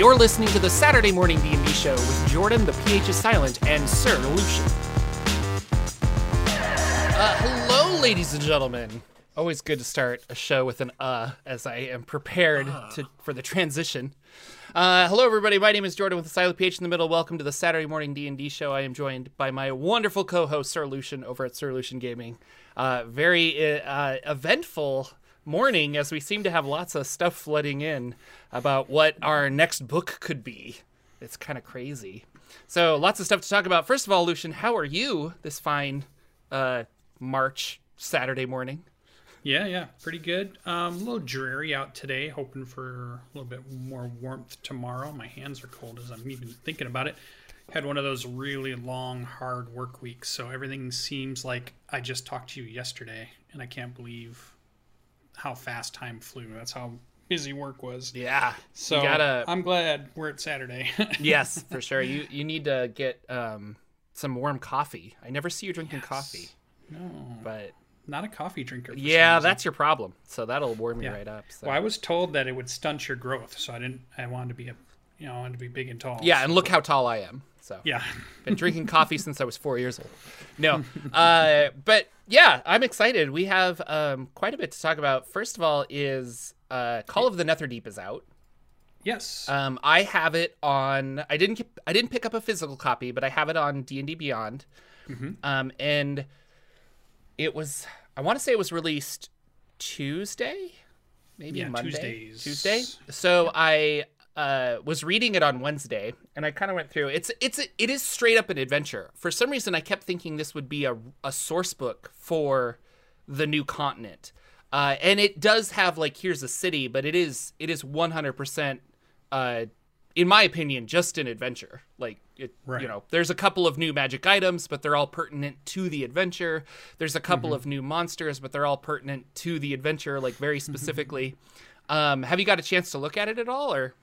You're listening to the Saturday Morning D&D Show with Jordan, the PH is silent, and Sir Lucian. Uh, hello, ladies and gentlemen. Always good to start a show with an uh, as I am prepared to, for the transition. Uh, hello, everybody. My name is Jordan with the silent PH in the middle. Welcome to the Saturday Morning D&D Show. I am joined by my wonderful co-host, Sir Lucian, over at Sir Lucian Gaming. Uh, very uh, eventful morning as we seem to have lots of stuff flooding in about what our next book could be. It's kind of crazy. So, lots of stuff to talk about. First of all, Lucian, how are you this fine uh, March Saturday morning? Yeah, yeah, pretty good. Um, a little dreary out today. Hoping for a little bit more warmth tomorrow. My hands are cold as I'm even thinking about it. Had one of those really long, hard work weeks, so everything seems like I just talked to you yesterday, and I can't believe how fast time flew. That's how busy work was. Yeah. So gotta. I'm glad we're at Saturday. yes, for sure. You you need to get um, some warm coffee. I never see you drinking coffee, no, but not a coffee drinker. yeah, that's your problem. So that'll warm me Yeah. right up. So. Well, I was told that it would stunt your growth, so I didn't. I wanted to be a, you know, I wanted to be big and tall. Yeah, and look how tall I am. So Yeah. been drinking coffee since I was four years old. No, uh, but yeah, I'm excited. We have um, quite a bit to talk about. First of all, is uh, Call of the Netherdeep is out. Yes. Um, I have it on. I didn't. I didn't pick up a physical copy, but I have it on D and D Beyond. Um, and it was. I want to say it was released Tuesday, maybe Yeah, Monday. Tuesdays. Tuesday. So I uh, was reading it on Wednesday, and I kind of went through. It's it's it is straight up an adventure. For some reason, I kept thinking this would be a a source book for the new continent. Uh, and it does have like here's a city, but it is it is 100% uh, in my opinion just an adventure. Like it, Right. you know, there's a couple of new magic items, but they're all pertinent to the adventure. There's a couple of new monsters, but they're all pertinent to the adventure, like very specifically. um, have you got a chance to look at it at all, or?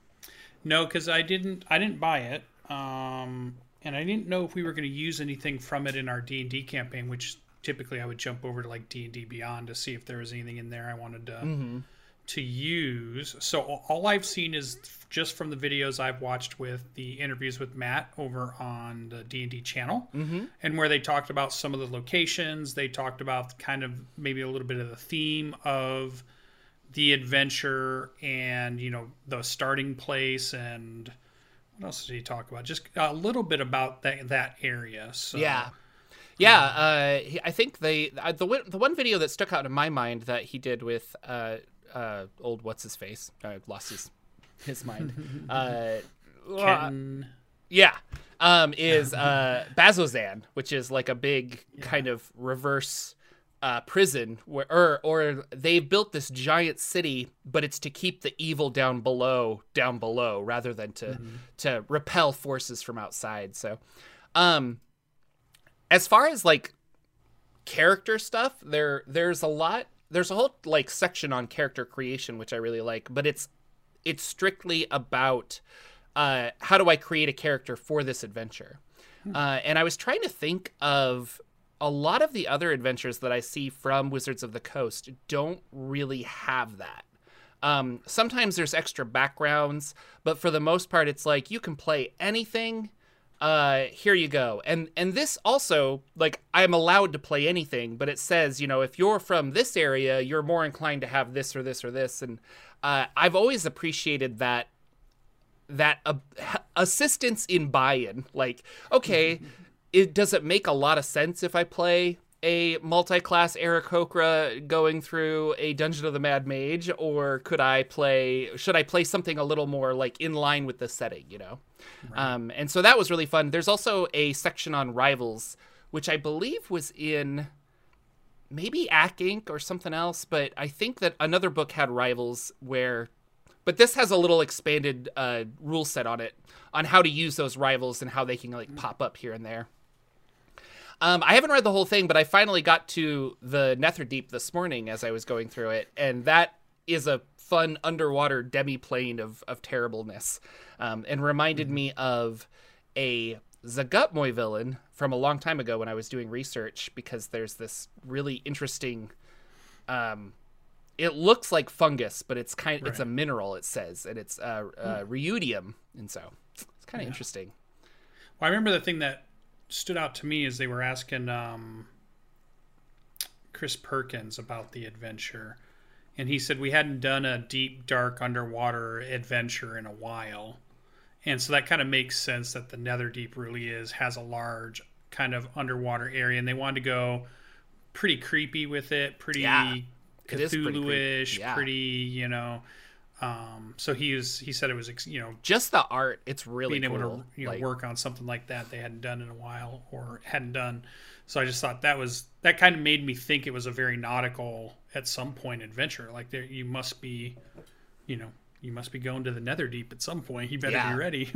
No, because I didn't. I didn't buy it. Um, and I didn't know if we were going to use anything from it in our D and D campaign, which typically I would jump over to like D and D Beyond to see if there was anything in there I wanted to to use. So all I've seen is just from the videos I've watched with the interviews with Matt over on the D and D channel, mm-hmm. and where they talked about some of the locations. They talked about kind of maybe a little bit of the theme of the adventure and you know the starting place and what else did he talk about? Just a little bit about that that area. So Yeah. Yeah, uh, he- I think they uh, the one- the one video that stuck out in my mind that he did with uh, uh, old what's his face I lost his his mind. Uh, yeah, um, is uh, Bazzoxan, which is like a big kind of reverse uh, prison, where or or they've built this giant city, but it's to keep the evil down below, down below, rather than to to repel forces from outside. So, um, as far as like character stuff, there there's a lot. There's a whole like section on character creation, which I really like, but it's it's strictly about uh, how do I create a character for this adventure. Uh, and I was trying to think of a lot of the other adventures that I see from Wizards of the Coast don't really have that. Um, sometimes there's extra backgrounds, but for the most part, it's like you can play anything. Uh, here you go. And and this also like I'm allowed to play anything, but it says you know if you're from this area, you're more inclined to have this or this or this. And uh, I've always appreciated that that uh, assistance in buy-in. Like, okay, it does it make a lot of sense if I play a multi-class Aarakocra going through a Dungeon of the Mad Mage, or could I play? Should I play something a little more like in line with the setting? You know, um, and so that was really fun. There's also a section on rivals, which I believe was in maybe Acq Inc. or something else, but I think that another book had rivals where but this has a little expanded uh, rule set on it on how to use those rivals and how they can like pop up here and there. Um, I haven't read the whole thing, but I finally got to the Netherdeep this morning as I was going through it, and that is a fun underwater demi-plane of of terribleness, um, and reminded me of a Zuggtmoy villain from a long time ago when I was doing research because there's this really interesting um, it looks like fungus, but it's kind of it's a mineral. It says, and it's uh, uh, ruidium, and so it's kind of Yeah. interesting. Well, I remember the thing that stood out to me is they were asking um, Chris Perkins about the adventure, and he said we hadn't done a deep, dark underwater adventure in a while, and so that kind of makes sense that the Nether Deep really is has a large kind of underwater area, and they wanted to go pretty creepy with it, pretty Yeah, it is pretty. Cthulhu-ish, Yeah. pretty, you know. Um, so he was he said it was you know Just the art, it's really being cool. able to you know Like, work on something like that they hadn't done in a while or hadn't done so i just thought that was that kind of made me think it was a very nautical at some point adventure like there you must be you know you must be going to the nether deep at some point you better Yeah. be ready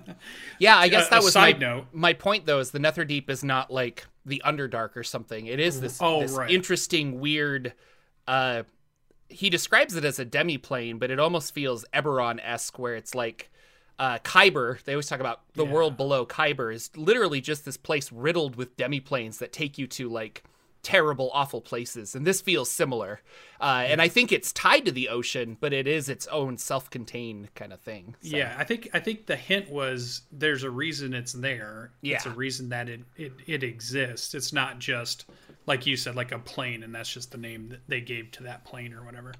Yeah, I guess that a was side my, note. my point though is the Nether Deep is not like the Underdark or something. It is this, Oh, this right. interesting, weird. Uh, he describes it as a demiplane, but it almost feels Eberron esque, where it's like uh, Khyber. They always talk about the Yeah. world below Khyber is literally just this place riddled with demiplanes that take you to like terrible, awful places. And this feels similar. Uh, and I think it's tied to the ocean, but it is its own self-contained kind of thing. So, yeah i think i think the hint was there's a reason it's there it's a reason that it, it it exists it's not just like you said like a plane and that's just the name that they gave to that plane or whatever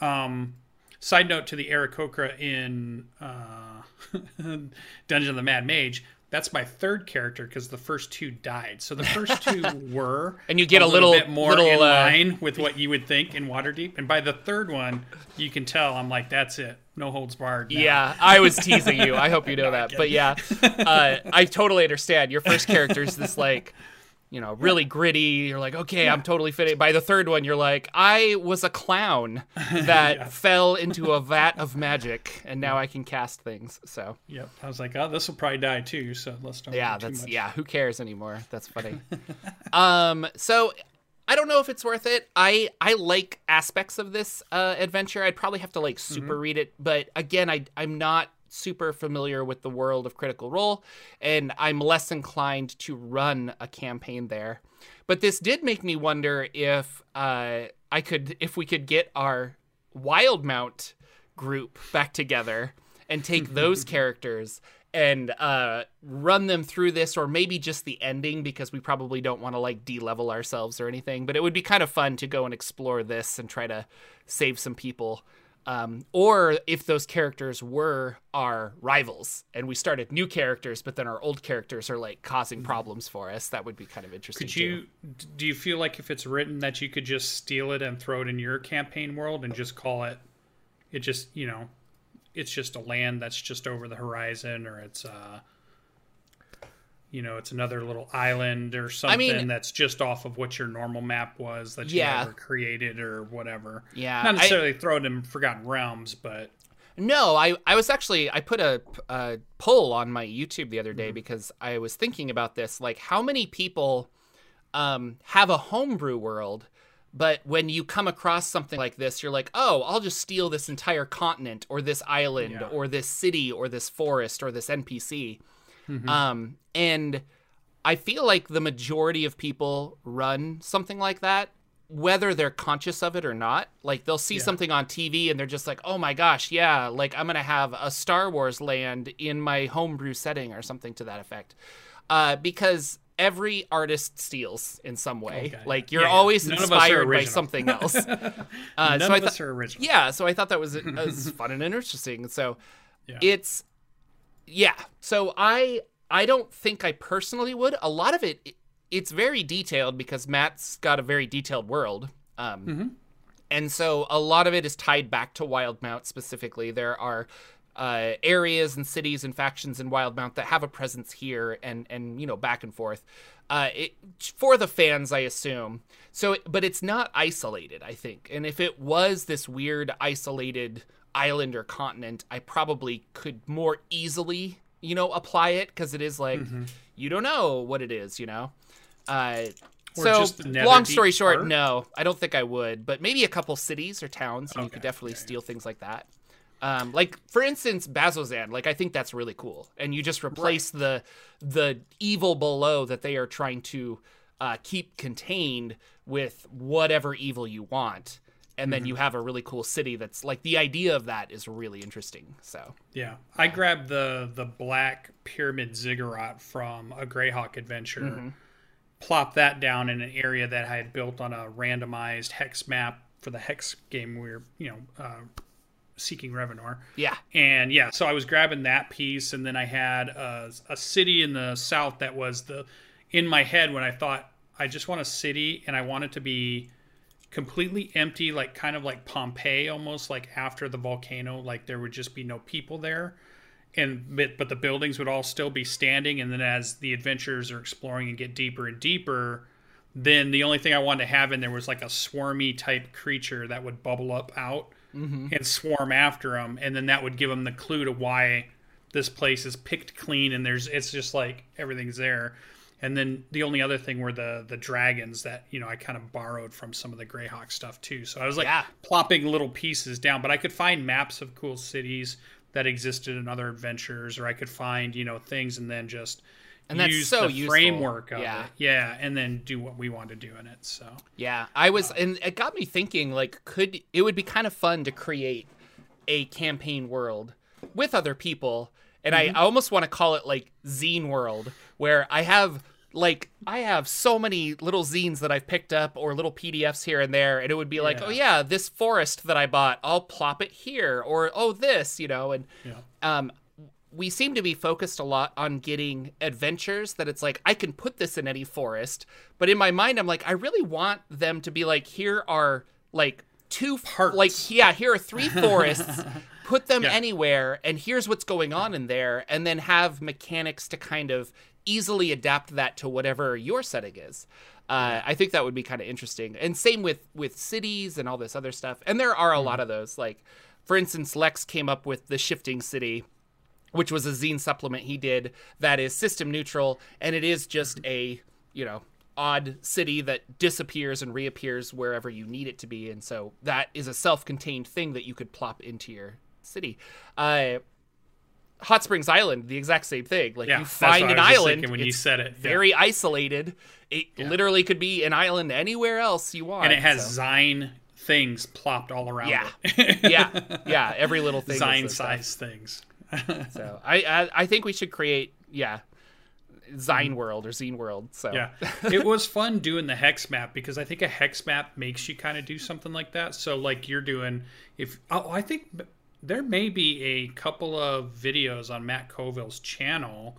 um side note to the Aarakocra in uh, Dungeon of the Mad Mage. That's my third character because the first two died. So the first two were, And you get a little- bit more little, in uh, line with what you would think in Waterdeep. And by the third one, you can tell I'm like, that's it, no holds barred. now. Yeah, I was teasing you. I hope you know that. But yeah, uh, I totally understand. Your first character is this like, you know, really gritty. You're like, okay, I'm totally fitting. By the third one, you're like, I was a clown that fell into a vat of magic, and now I can cast things. So Yep. I was like, oh, this will probably die too. So let's don't. yeah, that's yeah. Who cares anymore? That's funny. um, so I don't know if it's worth it. I I like aspects of this uh, adventure. I'd probably have to like super read it, but again, I I'm not super familiar with the world of Critical Role, and I'm less inclined to run a campaign there. But this did make me wonder if uh, I could if we could get our Wildemount group back together and take those characters and uh, run them through this, or maybe just the ending because we probably don't want to like de-level ourselves or anything. But it would be kind of fun to go and explore this and try to save some people. Um, or if those characters were our rivals and we started new characters, but then our old characters are like causing problems for us, that would be kind of interesting. Could too. you? Do you feel like if it's written that you could just steal it and throw it in your campaign world and just call it? It just you know, it's just a land that's just over the horizon, or it's uh, you know, it's another little island or something mean- that's just off of what your normal map was that you Yeah. ever created or whatever. Yeah, not I- necessarily throw it in Forgotten Realms, but No, I, I was actually I put a, a poll on my YouTube the other day because I was thinking about this like how many people um, have a homebrew world but when you come across something like this you're like oh I'll just steal this entire continent or this island Yeah. or this city or this forest or this NPC Mm-hmm. um, and I feel like the majority of people run something like that, whether they're conscious of it or not. Like they'll see Yeah. something on TV and they're just like, oh my gosh, yeah, like I'm going to have a Star Wars land in my homebrew setting or something to that effect. Uh, because every artist steals in some way. Okay. Like you're Yeah, yeah. always None of us are inspired by something else. Uh, none so of I us are original. yeah, so I thought that was, uh, was fun and interesting. So Yeah. it's yeah. So I I don't think I personally would. A lot of it it's very detailed because Matt's got a very detailed world. Um Mm-hmm. and so a lot of it is tied back to Wildemount specifically. There are uh, areas and cities and factions in Wildemount that have a presence here and and you know back and forth. Uh, it, for the fans, I assume. So, but it's not isolated, I think. And if it was this weird isolated island or continent, I probably could more easily, you know, apply it because it is like you don't know what it is, you know. Uh, so, long story short, part? no, I don't think I would. But maybe a couple cities or towns, and you could definitely okay, steal things like that. Um, like for instance, Bazzoxan. Like I think that's really cool, and you just replace the the evil below that they are trying to uh, keep contained with whatever evil you want, and then you have a really cool city that's like the idea of that is really interesting. So Yeah, I grabbed the the black pyramid ziggurat from a Greyhawk adventure, Mm-hmm. plopped that down in an area that I had built on a randomized hex map for the hex game we were, you know, uh, seeking Revenor. yeah, And yeah, so I was grabbing that piece, and then I had a, a city in the south that was the in my head when I thought I just want a city, and I want it to be completely empty, like kind of like Pompeii, almost like after the volcano, like there would just be no people there, and but, but the buildings would all still be standing, and then as the adventurers are exploring and get deeper and deeper. Then the only thing I wanted to have in there was like a swarmy type creature that would bubble up out mm-hmm. and swarm after them, and then that would give them the clue to why this place is picked clean and there's it's just like everything's there. And then the only other thing were the the dragons that you know I kind of borrowed from some of the Greyhawk stuff too. So I was like Yeah. plopping little pieces down, but I could find maps of cool cities that existed in other adventures, or I could find you know things and then just And that's use so the useful. framework of Yeah. it, yeah, and then do what we want to do in it. So Yeah, I was, uh, and it got me thinking. Like, could it would be kind of fun to create a campaign world with other people, and I, I almost want to call it like Zine World, where I have like I have so many little zines that I've picked up or little PDFs here and there, and it would be like, Yeah. oh yeah, this forest that I bought, I'll plop it here, or oh this, you know, and yeah. um, we seem to be focused a lot on getting adventures that it's like I can put this in any forest, but in my mind I'm like I really want them to be like here are like two Parts. like yeah here are three forests put them Yeah. anywhere and here's what's going on in there and then have mechanics to kind of easily adapt that to whatever your setting is. Uh, i think that would be kind of interesting. And same with with cities and all this other stuff. And there are a lot of those. Like for instance lex came up with the shifting city which was a zine supplement he did that is system neutral and it is just a you know odd city that disappears and reappears wherever you need it to be. And so that is a self-contained thing that you could plop into your city uh hot springs island the exact same thing like Yeah, you find an I was just island when you said it. Yeah. very isolated it literally could be an island anywhere else you want and it has so- Zine things plopped all around Yeah. it. yeah yeah every little thing Zine stuff. size things. So I, I I think we should create yeah, Zine World or Zine World. So Yeah. it was fun doing the hex map because I think a hex map makes you kind of do something like that. So like you're doing if oh, I think there may be a couple of videos on Matt Colville's channel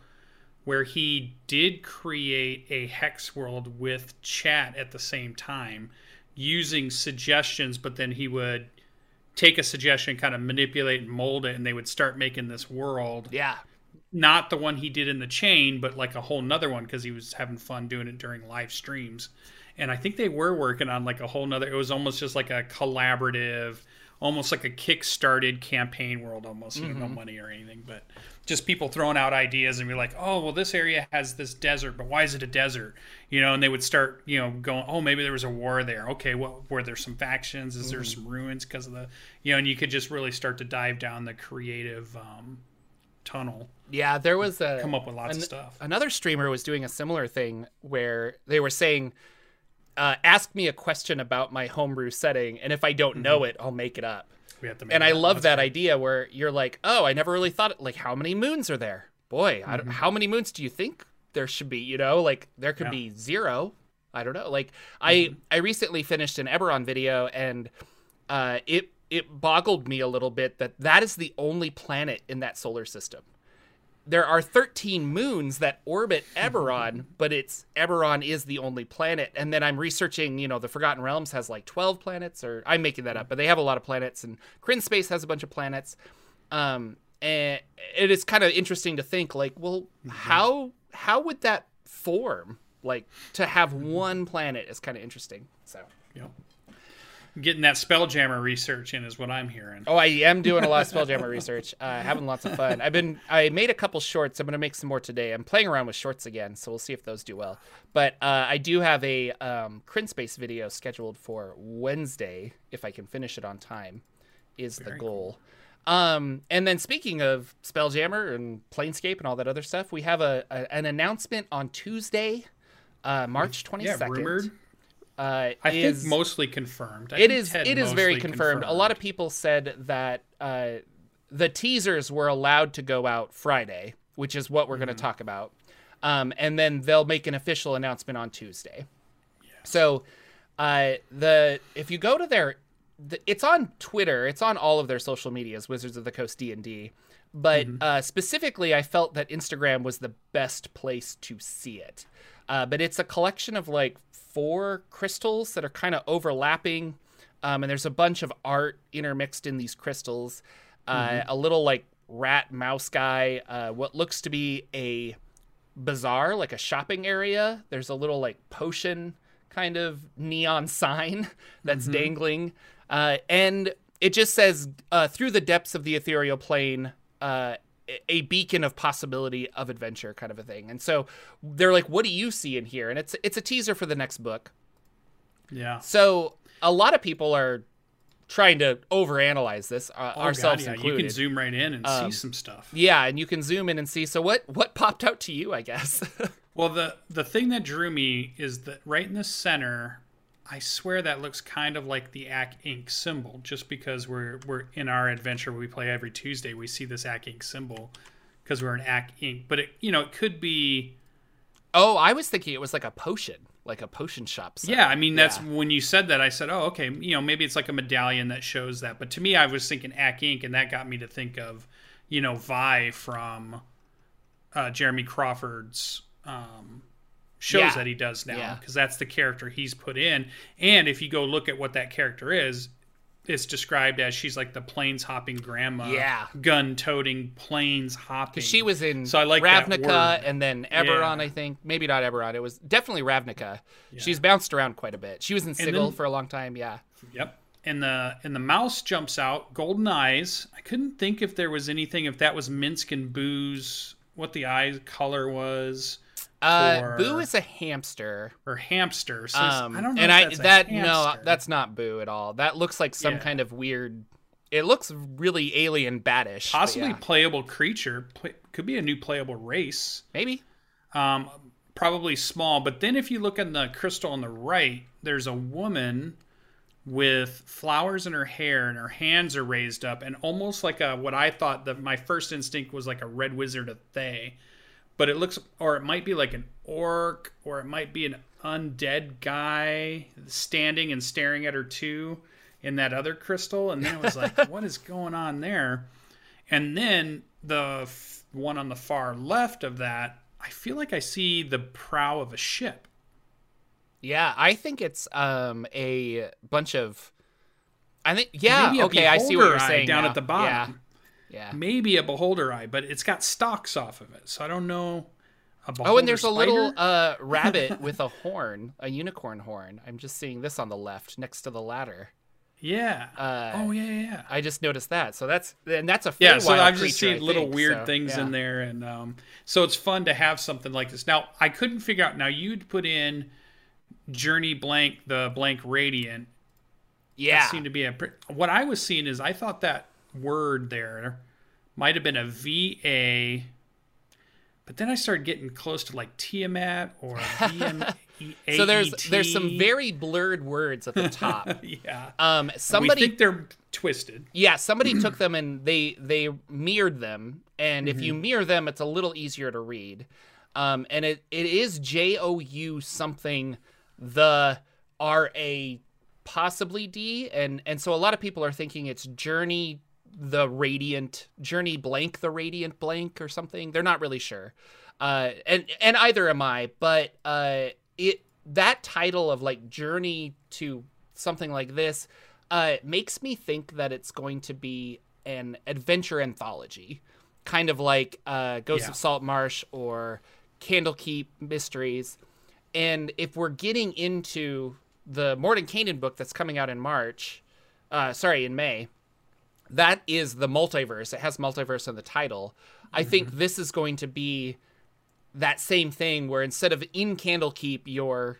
where he did create a hex world with chat at the same time using suggestions but then he would take a suggestion kind of manipulate and mold it and they would start making this world yeah, not the one he did in the chain, but like a whole nother one because he was having fun doing it during live streams. And I think they were working on like a whole nother. It was almost just like a collaborative, almost like a kick-started campaign world. Almost, you know, no money or anything, but just people throwing out ideas and be like, oh, well, this area has this desert, but why is it a desert? You know, and they would start, you know, going, oh, maybe there was a war there. Okay, well, were there some factions? Is there some ruins because of the, you know, and you could just really start to dive down the creative um, tunnel yeah. There was a come up with lots an- of stuff. Another streamer was doing a similar thing where they were saying, uh, "Ask me a question about my homebrew setting, and if I don't know it, I'll make it up." We have to make And I love that idea where you're like, "Oh, I never really thought like how many moons are there? Boy, I don't, how many moons do you think there should be? You know, like there could Yeah. be zero. I don't know. Like I I recently finished an Eberron video and uh, it it boggled me a little bit that that is the only planet in that solar system. There are 13 moons that orbit Eberron, but it's Eberron is the only planet. And then I'm researching, you know, the Forgotten Realms has like 12 planets, or I'm making that up, but they have a lot of planets, and Krynn Space has a bunch of planets. Um, and it is kind of interesting to think, like, well, how how would that form? Like to have one planet is kind of interesting. So. Yep. Getting that Spelljammer research in is what I'm hearing. Oh, I am doing a lot of Spelljammer research. Uh, having lots of fun. I've been. I made a couple shorts. I'm gonna make some more today. I'm playing around with shorts again, so we'll see if those do well. But uh, I do have a um, Krynn Space video scheduled for Wednesday if I can finish it on time. Is the goal. Um, and then speaking of Spelljammer and Planescape and all that other stuff, we have a, a an announcement on Tuesday, uh, March 22nd. Yeah, rumored. Uh, I is think mostly confirmed. I it is Ted it is very mostly confirmed. A lot of people said that uh, the teasers were allowed to go out Friday, which is what we're going to talk about, um, and then they'll make an official announcement on Tuesday. So, uh, the if you go to their, the, it's on Twitter, it's on all of their social medias, Wizards of the Coast D and D. But uh, specifically, I felt that Instagram was the best place to see it. Uh, but it's a collection of like four crystals that are kind of overlapping, um, and there's a bunch of art intermixed in these crystals. Uh, A little like rat mouse guy, uh, what looks to be a bazaar, like a shopping area. There's a little like potion kind of neon sign that's dangling. Uh, and it just says, uh, through the depths of the ethereal plane, uh, a- beacon of possibility of adventure kind of a thing. And so they're like, what do you see in here? And it's, it's a teaser for the next book. Yeah. So a lot of people are trying to overanalyze this, uh, Oh, ourselves God, yeah. included. You can zoom right in and Um, see some stuff. yeah, and you can zoom in and see. So what what popped out to you? I guess. Well, the the thing that drew me is that right in the center, I swear that looks kind of like the Acq Inc. symbol. Just because we're we're in our adventure we play every Tuesday, we see this Acq Inc. symbol because we're an Acq Inc. But it you know it could be oh, I was thinking it was like a potion, like a potion shop. yeah. I mean that's Yeah. when you said that I said oh okay you know maybe it's like a medallion that shows that. But to me I was thinking Acq Inc. and that got me to think of you know Vi from uh, Jeremy Crawford's um, shows Yeah. that he does now Yeah. because that's the character he's put in. And if you go look at what that character is, it's described as she's like the planes hopping grandma, Yeah. gun toting planes hopping. She was in So I like Ravnica and then Eberron, Yeah. I think. Maybe not Eberron. It was definitely Ravnica. She's bounced around quite a bit. She was in Sigil for a long time. Yeah. Yep. And the and the mouse jumps out, golden eyes. I couldn't think if there was anything if that was Minsc and Boo's, what the eye color was, Uh, For- Boo is a hamster. or hamster. So Um, I don't know. and I that no, that's not Boo at all. That looks like some Yeah. kind of weird. It looks really alien badish. but possibly yeah. playable creature. Play, could be a new playable race. maybe. um, probably small. But then if you look in the crystal on the right, there's a woman with flowers in her hair and her hands are raised up and almost like a what I thought that my first instinct was like a red wizard of Thay. But it looks or it might be like an orc or it might be an undead guy standing and staring at her too in that other crystal and then it was like what is going on there? And then the f- one on the far left of that, I feel like I see the prow of a ship. Yeah, I think it's um a bunch of. I think yeah. Okay, I see what you're saying down now. at the bottom. Yeah. Maybe a beholder eye, but it's got stalks off of it, so I don't know. A beholder Oh, and there's a little uh, rabbit with a horn, a unicorn horn. I'm just seeing this on the left next to the ladder. yeah. uh, oh yeah, yeah, yeah. I just noticed that. So that's and that's a Yeah, so I've just seen little think, weird so, things yeah. in there, and um, so it's fun to have something like this. Now I couldn't figure out. Now you'd put in Journey blank the blank radiant. Yeah, That seemed to be a. What I was seeing is I thought that word there might have been a V A, but then I started getting close to like Tiamat or VM. so there's there's some very blurred words at the top. yeah. Um, we somebody think they're twisted. Yeah, somebody took them and they they mirrored them, and if Mm-hmm. you mirror them, it's a little easier to read. Um, and it, it is J O U something the R A possibly D, and and so a lot of people are thinking it's Journey the Radiant Journey blank the Radiant blank or something. They're not really sure, uh, and and either am I. But uh, it that title of like Journey to something like this uh, makes me think that it's going to be an adventure anthology, kind of like uh, Ghosts Yeah. of Salt Marsh or Candlekeep Mysteries. And if we're getting into the Mordenkainen book that's coming out in March, uh, sorry, in May, that is the multiverse. It has multiverse in the title. I think this is going to be that same thing where instead of in Candlekeep, you're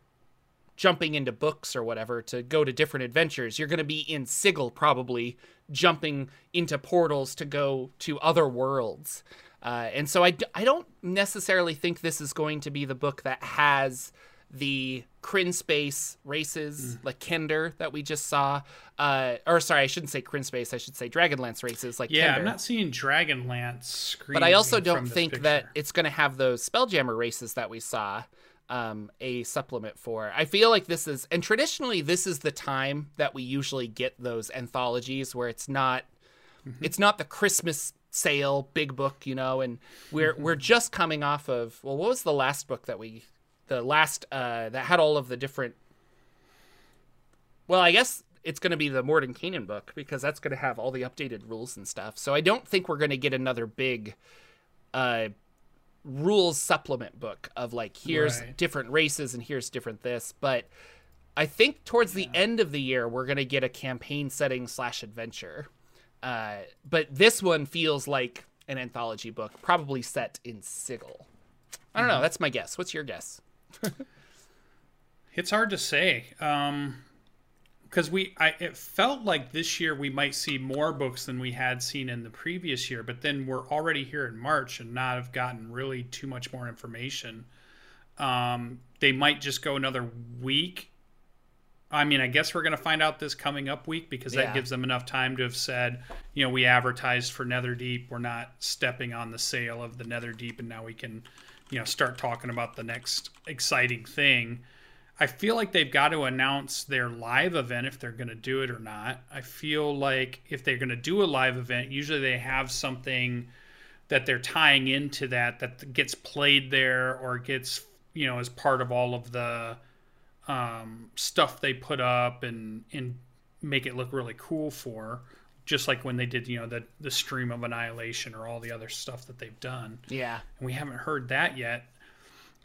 jumping into books or whatever to go to different adventures. You're going to be in Sigil probably jumping into portals to go to other worlds. Uh, and so I, d- I don't necessarily think this is going to be the book that has the Krynn Space races, like Kender that we just saw. Uh, or sorry, I shouldn't say Kryn Space. I should say Dragonlance races, like Yeah, Kender. I'm not seeing Dragonlance but I also don't think that it's going to have those Spelljammer races that we saw um, a supplement for. I feel like this is, and traditionally, this is the time that we usually get those anthologies where it's not, it's not the Christmas sale big book, you know, and we're we're just coming off of well, what was the last book that we, the last uh, that had all of the different. Well, I guess it's going to be the Morden book because that's going to have all the updated rules and stuff. So I don't think we're going to get another big uh, rules supplement book of like here's Right. different races and here's different this. But I think towards the end of the year we're going to get a campaign setting slash adventure. Uh, but this one feels like an anthology book, probably set in Sigil. I don't know. That's my guess. What's your guess? It's hard to say. Um because we I it felt like this year we might see more books than we had seen in the previous year, but then we're already here in March and not have gotten really too much more information. Um they might just go another week. I mean, I guess we're going to find out this coming up week because Yeah. that gives them enough time to have said, you know, we advertised for Netherdeep. We're not stepping on the sale of the Netherdeep, and now we can, you know, start talking about the next exciting thing. I feel like they've got to announce their live event if they're going to do it or not. I feel like if they're going to do a live event, usually they have something that they're tying into that that gets played there or gets you know as part of all of the um, stuff they put up and and make it look really cool for just like when they did you know the the stream of annihilation or all the other stuff that they've done Yeah. and we haven't heard that yet.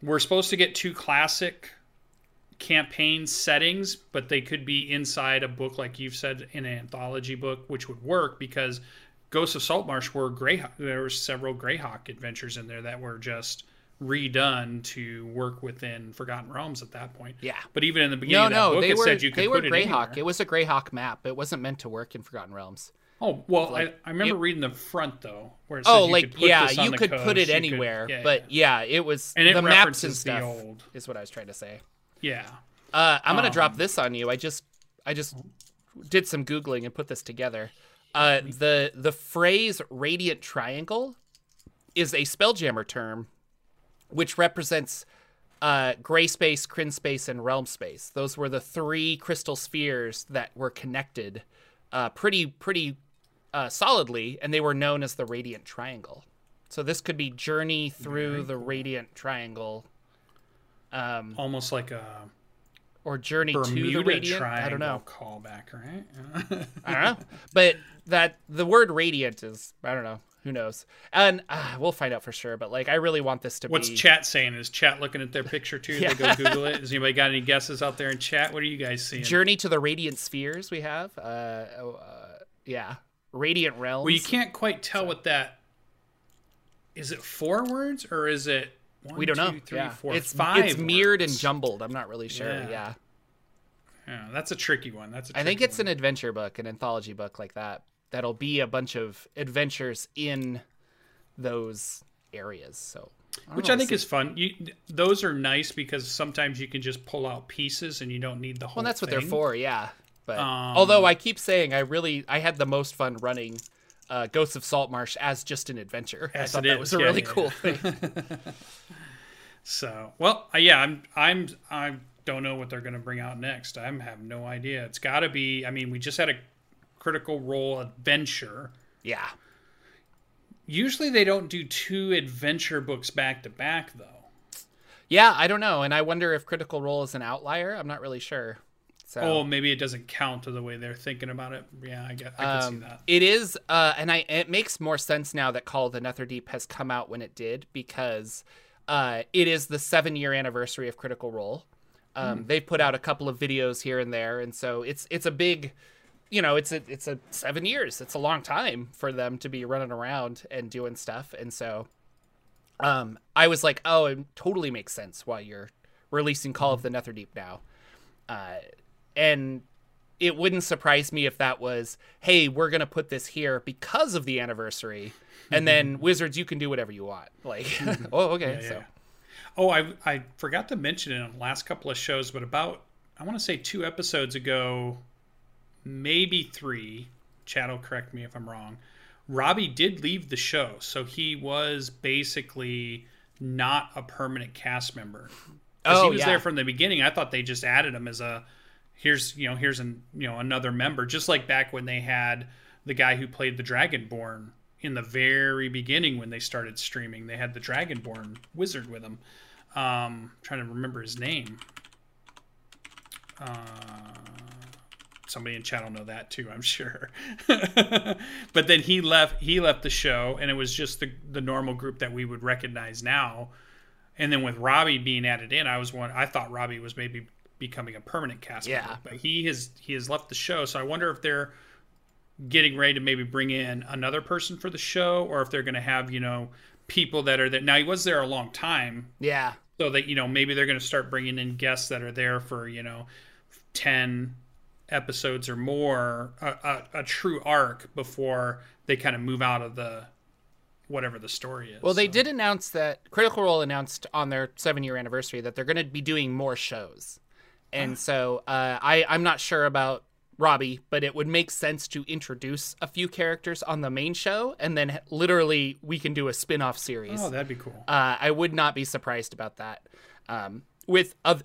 We're supposed to get two classic campaign settings, but they could be inside a book, like you've said, in an anthology book, which would work because Ghosts of Saltmarsh were Greyhawk. There were several Greyhawk adventures in there that were just redone to work within Forgotten Realms at that point. Yeah. But even in the beginning No, no, book, they it were said you could they were it Greyhawk. anywhere. It was a Greyhawk map. It wasn't meant to work in Forgotten Realms. Oh well, Like, I, I remember it- reading the front though, where it Oh, you like could put yeah, you could put it you could- anywhere. yeah, but yeah. it was And it the maps and references the stuff old. is what I was trying to say. yeah. Uh, I'm gonna Um, drop this on you. I just I just did some googling and put this together. Uh, the the phrase radiant triangle is a spelljammer term, which represents uh, gray space, Krynn space, and realm space. Those were the three crystal spheres that were connected uh, pretty pretty uh, solidly, and they were known as the radiant triangle. So this could be journey through the radiant triangle, um, almost like a or journey to the radiant. Triangle I don't know. callback, right? I don't know. But that the word radiant is I don't know. Who knows? And uh, we'll find out for sure. But like, I really want this to What's be. What's chat saying? Is chat looking at their picture too? Yeah. They go Google it. Has anybody got any guesses out there in chat? What are you guys seeing? Journey to the radiant spheres. We have. Uh, oh, uh, yeah, radiant realms. well, you can't quite tell what that. Is it four words or is it? One, We don't know. three, yeah. four, it's five it's mirrored and jumbled. I'm not really sure. Yeah. Yeah. Yeah, that's a tricky one. That's a I think it's one. an adventure book, an anthology book like that. That'll be a bunch of adventures in those areas. So, don't which I think we'll is fun. You, those are nice because sometimes you can just pull out pieces and you don't need the whole. Well, that's what they're for, yeah. But Um, although I keep saying I really I had the most fun running uh, Ghosts of Saltmarsh as just an adventure. I thought that is, was a yeah, really yeah, cool thing. So, well, uh, yeah, I'm, I'm, I don't know what they're going to bring out next. I have no idea. It's got to be. I mean, we just had a critical role adventure. yeah. Usually, they don't do two adventure books back to back, though. Yeah, I don't know, and I wonder if Critical Role is an outlier. I'm not really sure. So Oh, maybe it doesn't count to the way they're thinking about it. Yeah, I get. I can see Um, that. It is, uh, and I it makes more sense now that Call of the Netherdeep has come out when it did because uh, it is the seven year anniversary of Critical Role. Um, Hmm. They've put out a couple of videos here and there, and so it's it's a big, you know, it's a it's a seven years. It's a long time for them to be running around and doing stuff, and so um, I was like, oh, it totally makes sense why you're releasing Call of the Netherdeep now. Uh, and it wouldn't surprise me if that was, hey, we're gonna put this here because of the anniversary, and then Wizards, you can do whatever you want. Like, oh, okay, Yeah, so yeah. Oh, I I forgot to mention it in the last couple of shows, but about I want to say two episodes ago, maybe three. Chad will correct me if I'm wrong. Robbie did leave the show, so he was basically not a permanent cast member. Oh, he was yeah. there from the beginning. I thought they just added him as a here's you know here's an you know another member, just like back when they had the guy who played the Dragonborn in the very beginning when they started streaming. They had the Dragonborn wizard with him. Um, trying to remember his name. Uh, somebody in chat will know that too, I'm sure. but then he left. He left the show, and it was just the the normal group that we would recognize now. And then with Robbie being added in, I was one. I thought Robbie was maybe becoming a permanent cast Yeah. member, but he has he has left the show. So I wonder if they're getting ready to maybe bring in another person for the show, or if they're going to have you know people that are there. Now he was there a long time, Yeah. so that you know maybe they're going to start bringing in guests that are there for you know 10 episodes or more a, a, a true arc before they kind of move out of the whatever the story is Well, they So- did announce that Critical Role announced on their seven year anniversary that they're going to be doing more shows. And so uh, I, I'm not sure about Robbie, but it would make sense to introduce a few characters on the main show and then literally we can do a spin off series. oh that'd be cool Uh, I would not be surprised about that. Um, with other,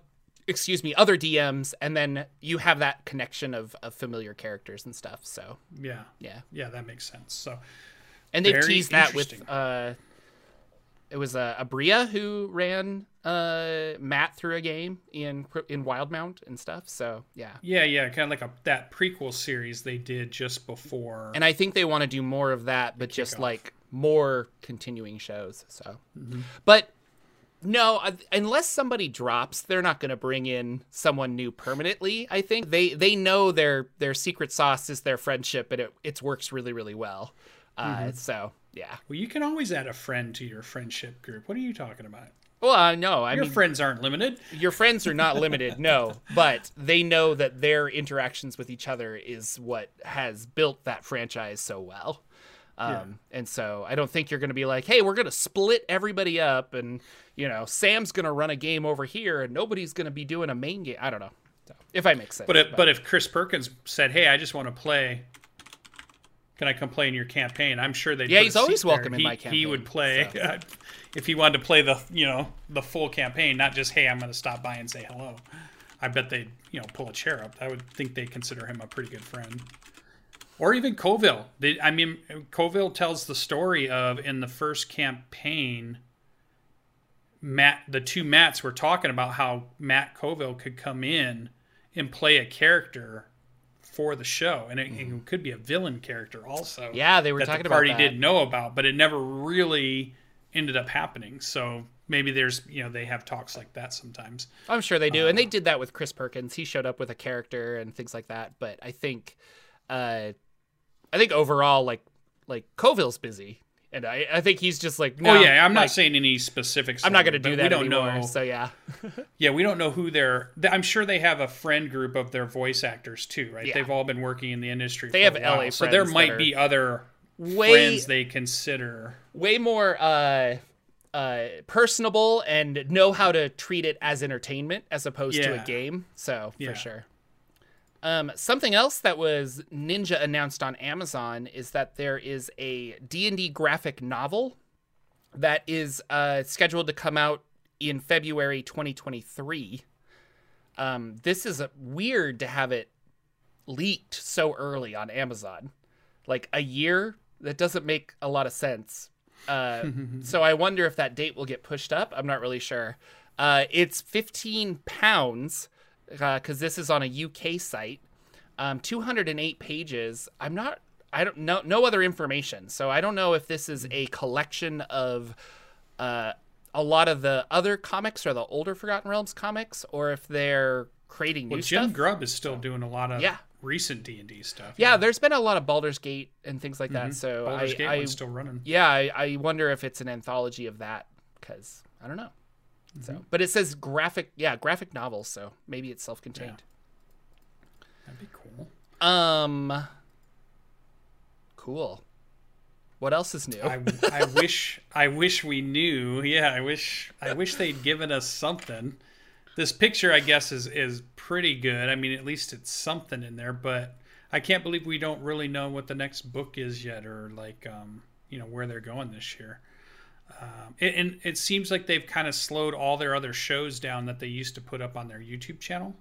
excuse me, other DMs, and then you have that connection of, of familiar characters and stuff. So yeah yeah, yeah that makes sense so and they've teased that with uh, it was uh, Aabria who ran uh Matt through a game in in Wildemount and stuff. So yeah, yeah yeah kind of like a that prequel series they did just before and I think they want to do more of that, but just off. like more continuing shows. So, but no, uh, unless somebody drops, they're not going to bring in someone new permanently. I think they they know their their secret sauce is their friendship, and it it works really really well. Uh, So yeah. well you can always add a friend to your friendship group what are you talking about Well, uh, no, I your mean friends aren't limited your friends are not limited, no, but they know that their interactions with each other is what has built that franchise so well. Um, And so I don't think you're going to be like, hey, we're going to split everybody up, and you know, Sam's going to run a game over here, and nobody's going to be doing a main game. I don't know, so, if I make sense. But if, but if Chris Perkins said, "Hey, I just want to play," can I come play in your campaign? I'm sure they. Yeah, he's always welcome in he, my campaign. He would play if he wanted to play the you know the full campaign, not just "Hey, I'm going to stop by and say hello." I bet they'd you know pull a chair up. I would think they consider him a pretty good friend. Or even Colville. They, I mean, Colville tells the story of in the first campaign. Matt, the two Matts were talking about how Matt Colville could come in and play a character for the show, and it, it could be a villain character also. Mm-hmm. Yeah, they were that talking the about party that. didn't know about, but it never really ended up happening. So maybe there's you know they have talks like that sometimes. I'm sure they do, and they did that with Chris Perkins. He showed up with a character and things like that. But I think, uh, I think overall, like like Colville's busy, and I, I think he's just like, no, oh yeah, I'm not saying any specifics. I'm not going to do that We don't anymore. know. So yeah, Yeah, we don't know who they're. I'm sure they have a friend group of their voice actors too, right? Yeah. They've all been working in the industry. They for have a while, LA so there might be other way friends they consider. way more uh, uh, personable and know how to treat it as entertainment as opposed to a game. So Yeah. for sure. Um, something else that was Ninja announced on Amazon is that there is a D&D graphic novel that is uh, scheduled to come out in February 2023. Um, this is a, weird to have it leaked so early on Amazon. Like a year, that doesn't make a lot of sense. Uh, so I wonder if that date will get pushed up. I'm not really sure. Uh, it's 15 pounds because this is on a UK site. Um, 208 pages. I'm not. I don't know. No other information. So I don't know if this is a collection of uh, a lot of the other comics or the older Forgotten Realms comics, or if they're creating new Well, Jim stuff. Grubb is still doing a lot of Yeah. recent D and D stuff. yeah, there's been a lot of Baldur's Gate and things like that. So Mm-hmm. Baldur's I, Gate I still running. yeah, I, I wonder if it's an anthology of that because I don't know. Mm-hmm. So, but it says graphic, yeah, graphic novel, so maybe it's self-contained. That'd be cool. Um, cool. What else is new? I, I wish I wish we knew. Yeah, I wish I wish they'd given us something. This picture, I guess, is is pretty good. I mean, at least it's something in there. But I can't believe we don't really know what the next book is yet, or like, um, you know, where they're going this year. Um, it, and it seems like they've kind of slowed all their other shows down that they used to put up on their YouTube channel.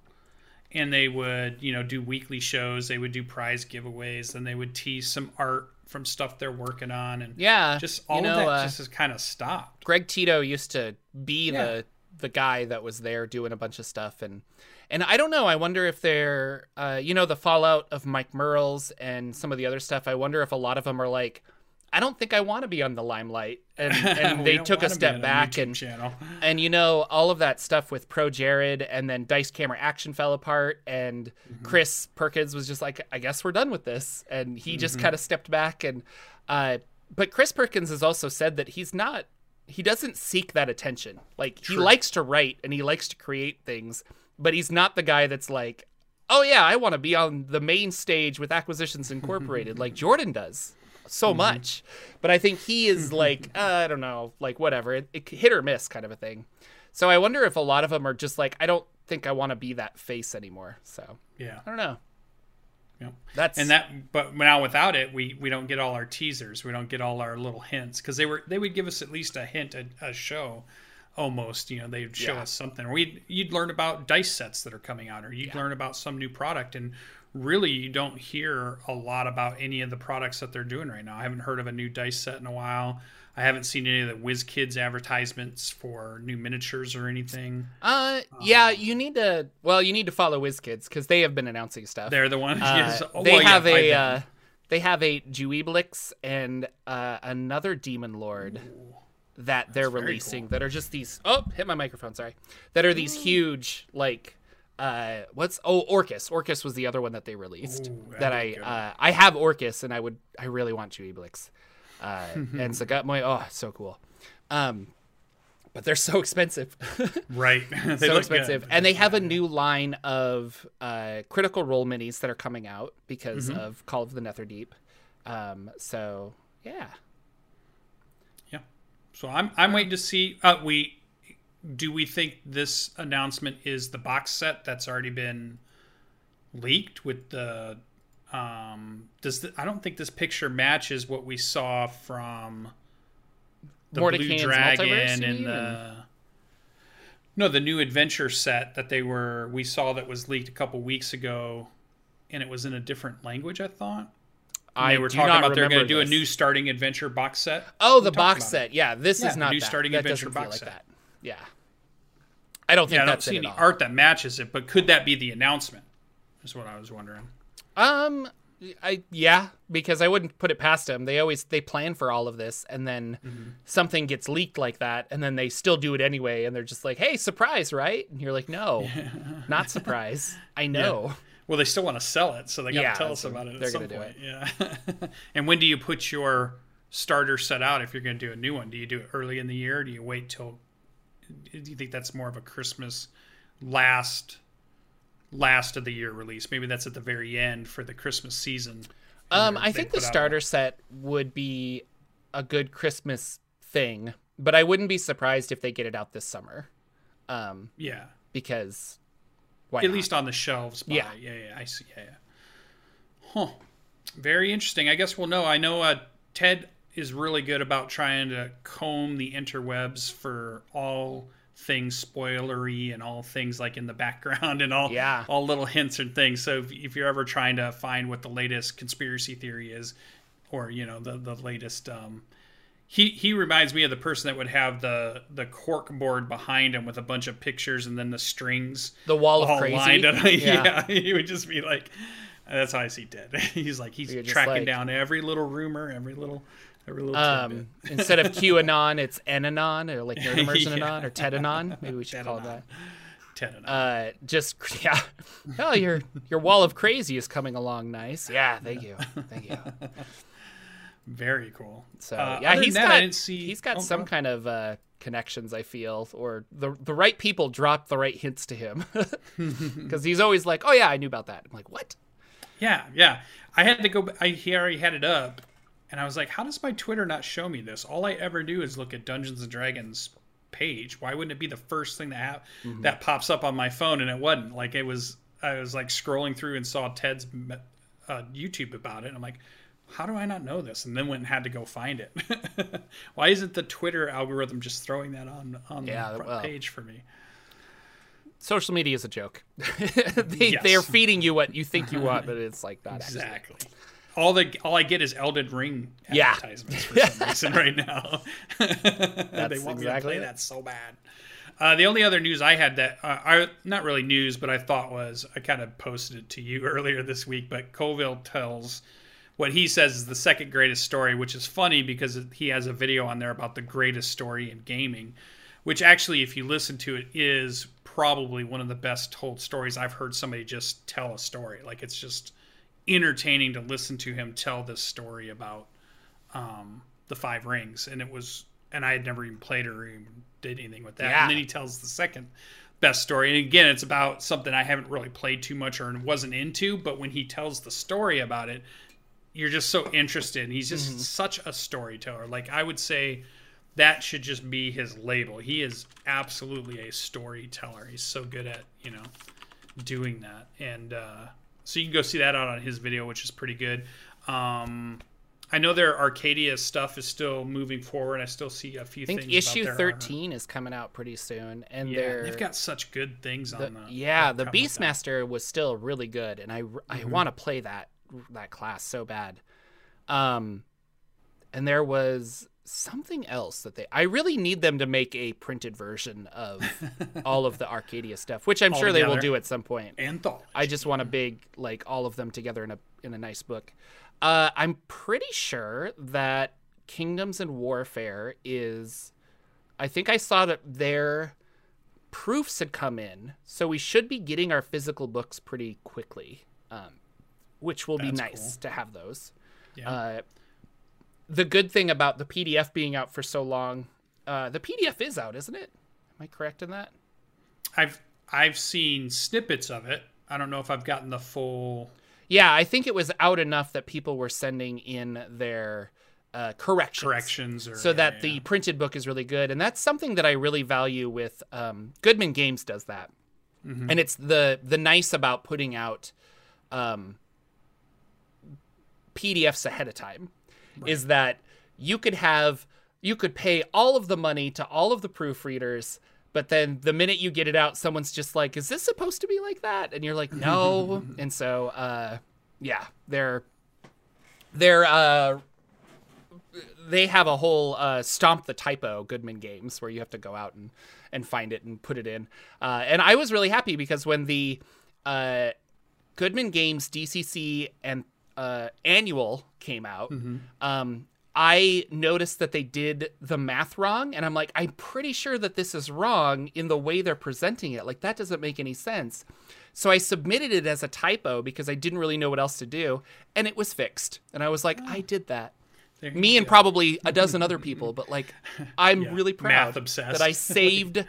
And they would, you know, do weekly shows. They would do prize giveaways, and they would tease some art from stuff they're working on, and yeah, just all you know, of that uh, just has kind of stopped. Greg Tito used to be Yeah. the the guy that was there doing a bunch of stuff and and I don't know. I wonder if they're, uh, you know, the fallout of Mike Mearls and some of the other stuff. I wonder if a lot of them are like, I don't think I want to be on the limelight, and, and they took a step back and channel. and you know all of that stuff with Pro Jared and then Dice Camera Action fell apart and Mm-hmm. Chris Perkins was just like I guess we're done with this and he just Mm-hmm. kind of stepped back and uh but Chris Perkins has also said that he's not he doesn't seek that attention like he likes to write and he likes to create things but he's not the guy that's like oh yeah I want to be on the main stage with Acquisitions Incorporated like Jordan does so Mm-hmm. much. But I think he is like, uh, I don't know, like whatever, it, it hit or miss kind of a thing. So I wonder if a lot of them are just like, I don't think I want to be that face anymore. So Yeah. I don't know. Yeah. That's And that, but now without it, we we don't get all our teasers. We don't get all our little hints because they were they would give us at least a hint a, a show, almost. You know, they'd show Yeah. us something. Or we you'd learn about dice sets that are coming out, or you'd learn about some new product. And really, you don't hear a lot about any of the products that they're doing right now. I haven't heard of a new dice set in a while. I haven't seen any of the WizKids advertisements for new miniatures or anything. Uh, yeah, you need to. Well, you need to follow WizKids because they have been announcing stuff. They're the ones. Uh, yes. Oh, they well, have I a. Uh, they have a Juiblex and uh, another Demon Lord that they're releasing cool. that are just these. Oh, hit my microphone. Sorry. That are these huge like. Uh, what's oh Orcus? Orcus was the other one that they released Ooh, that I uh, I have Orcus and I would I really want Juiblex. Uh, and Zuggtmoy, oh, so cool. Um, but they're so expensive. right. so expensive. good. And they have a new line of uh, critical role minis that are coming out because Mm-hmm. of Call of the Netherdeep. Um, so yeah, Yeah. So I'm I'm waiting to see. Uh, we do we think this announcement is the box set that's already been leaked with the um does the, I don't think this picture matches what we saw from the Blue Dragon and the no the new adventure set that they were we saw that was leaked a couple weeks ago and it was in a different language I thought. And I they were talking about they're going to do a new starting adventure box set. Oh, the box about it. set. Yeah, this Yeah, is not new that. starting that adventure box like set. that. Yeah, I don't think Yeah, I don't see any art that matches it, but could that be the announcement? Is what I was wondering. Um, I yeah, because I wouldn't put it past them. They always they plan for all of this, and then Mm-hmm. something gets leaked like that, and then they still do it anyway, and they're just like, "Hey, surprise, right?" And you're like, "No, not surprise. I know." Well, they still want to sell it, so they got to Yeah, tell us about it at they're some gonna do point. Yeah. and when do you put your starter set out if you're going to do a new one? Do you do it early in the year? Do you wait till? Do you think that's more of a Christmas last last of the year release? Maybe that's at the very end for the Christmas season. Um, I think the put out starter set would be a good Christmas thing, but I wouldn't be surprised if they get it out this summer. Um, Yeah. because why at not? least on the shelves. By, Yeah. yeah, yeah, I see. Yeah, yeah. Huh. Very interesting. I guess we'll know. I know uh, Ted is really good about trying to comb the interwebs for all things spoilery and all things like in the background and all Yeah. all little hints and things. So if, if you're ever trying to find what the latest conspiracy theory is, or you know the the latest. Um, he, he reminds me of the person that would have the the cork board behind him with a bunch of pictures and then the strings the wall of crazy. lined up. yeah. yeah. he would just be like, that's how I see Ted. He's like he's tracking like- down every little rumor, every little. Um, instead of QAnon, it's Ananon or like Nerdimers and Anon or Tedanon. Maybe we should call it that. Ted and Uh, just yeah. Oh, your your wall of crazy is coming along nice. Yeah, thank you, thank you. Very cool. So Uh, yeah, he's that, got see. he's got oh, some kind of uh, connections. I feel, or the the right people drop the right hints to him because he's always like, "Oh yeah, I knew about that." I'm like, "What?" Yeah, yeah. I had to go. I he already had it up, and I was like, how does my Twitter not show me this? All I ever do is look at Dungeons and Dragons page. Why wouldn't it be the first thing that ha- mm-hmm. that pops up on my phone? And it wasn't. Like it was. I was like scrolling through and saw Ted's uh, YouTube about it. And I'm like, how do I not know this? And then went and had to go find it. Why isn't the Twitter algorithm just throwing that on on yeah, the front well, page for me? Social media is a joke. they, yes. They're feeding you what you think you want, but it's like not exactly. Actually all the all I get is Elden Ring advertisements yeah. for some reason right now. they want exactly me to play it. that so bad. Uh, the only other news I had that uh, I not really news, but I thought was I kind of posted it to you earlier this week. But Colville tells what he says is the second greatest story, which is funny because he has a video on there about the greatest story in gaming, which actually, if you listen to it, is probably one of the best told stories I've heard somebody just tell a story. Like it's just entertaining to listen to him tell this story about um, the Five Rings, and it was, and I had never even played or even did anything with that. Yeah. And then he tells the second best story, and again, it's about something I haven't really played too much or wasn't into. But when he tells the story about it, you're just so interested. He's just mm-hmm. such a storyteller. Like I would say. That should just be his label. He is absolutely a storyteller. He's so good at, you know, doing that. And uh, so you can go see that out on his video, which is pretty good. Um, I know their Arcadia stuff is still moving forward. I still see a few. I think issue thirteen is coming out pretty soon, and yeah, they've got such good things the, on the. Yeah, the Beastmaster was still really good, and I I mm-hmm. want to play that that class so bad. Um, and there was something else that they I really need them to make a printed version of all of the Arcadia stuff, which I'm all sure together. they will do at some point. Anthology. I just want a big like all of them together in a in a nice book. Uh, I'm pretty sure that Kingdoms and Warfare is I think I saw that their proofs had come in, so we should be getting our physical books pretty quickly. Um, which will That's be nice cool. to have those. Yeah. Uh, the good thing about the PDF being out for so long, uh, the PDF is out, isn't it? Am I correct in that? I've I've seen snippets of it. I don't know if I've gotten the full. Yeah, I think it was out enough that people were sending in their uh, corrections, corrections, or, so yeah, that yeah. the printed book is really good, and that's something that I really value. With um, Goodman Games does that, mm-hmm. and it's the the nice about putting out um, PDFs ahead of time right. is that you could have you could pay all of the money to all of the proofreaders but then the minute you get it out someone's just like is this supposed to be like that and you're like no and so uh yeah they're they're uh they have a whole uh, stomp the typo Goodman games where you have to go out and, and find it and put it in. Uh, and I was really happy because when the uh, Goodman games DCC and uh, annual came out, mm-hmm. um, I noticed that they did the math wrong, and I'm like, I'm pretty sure that this is wrong in the way they're presenting it. Like that doesn't make any sense. So I submitted it as a typo because I didn't really know what else to do, and it was fixed. And I was like, oh. I did that. Me and probably a dozen other people, but like, I'm yeah. really proud that I saved,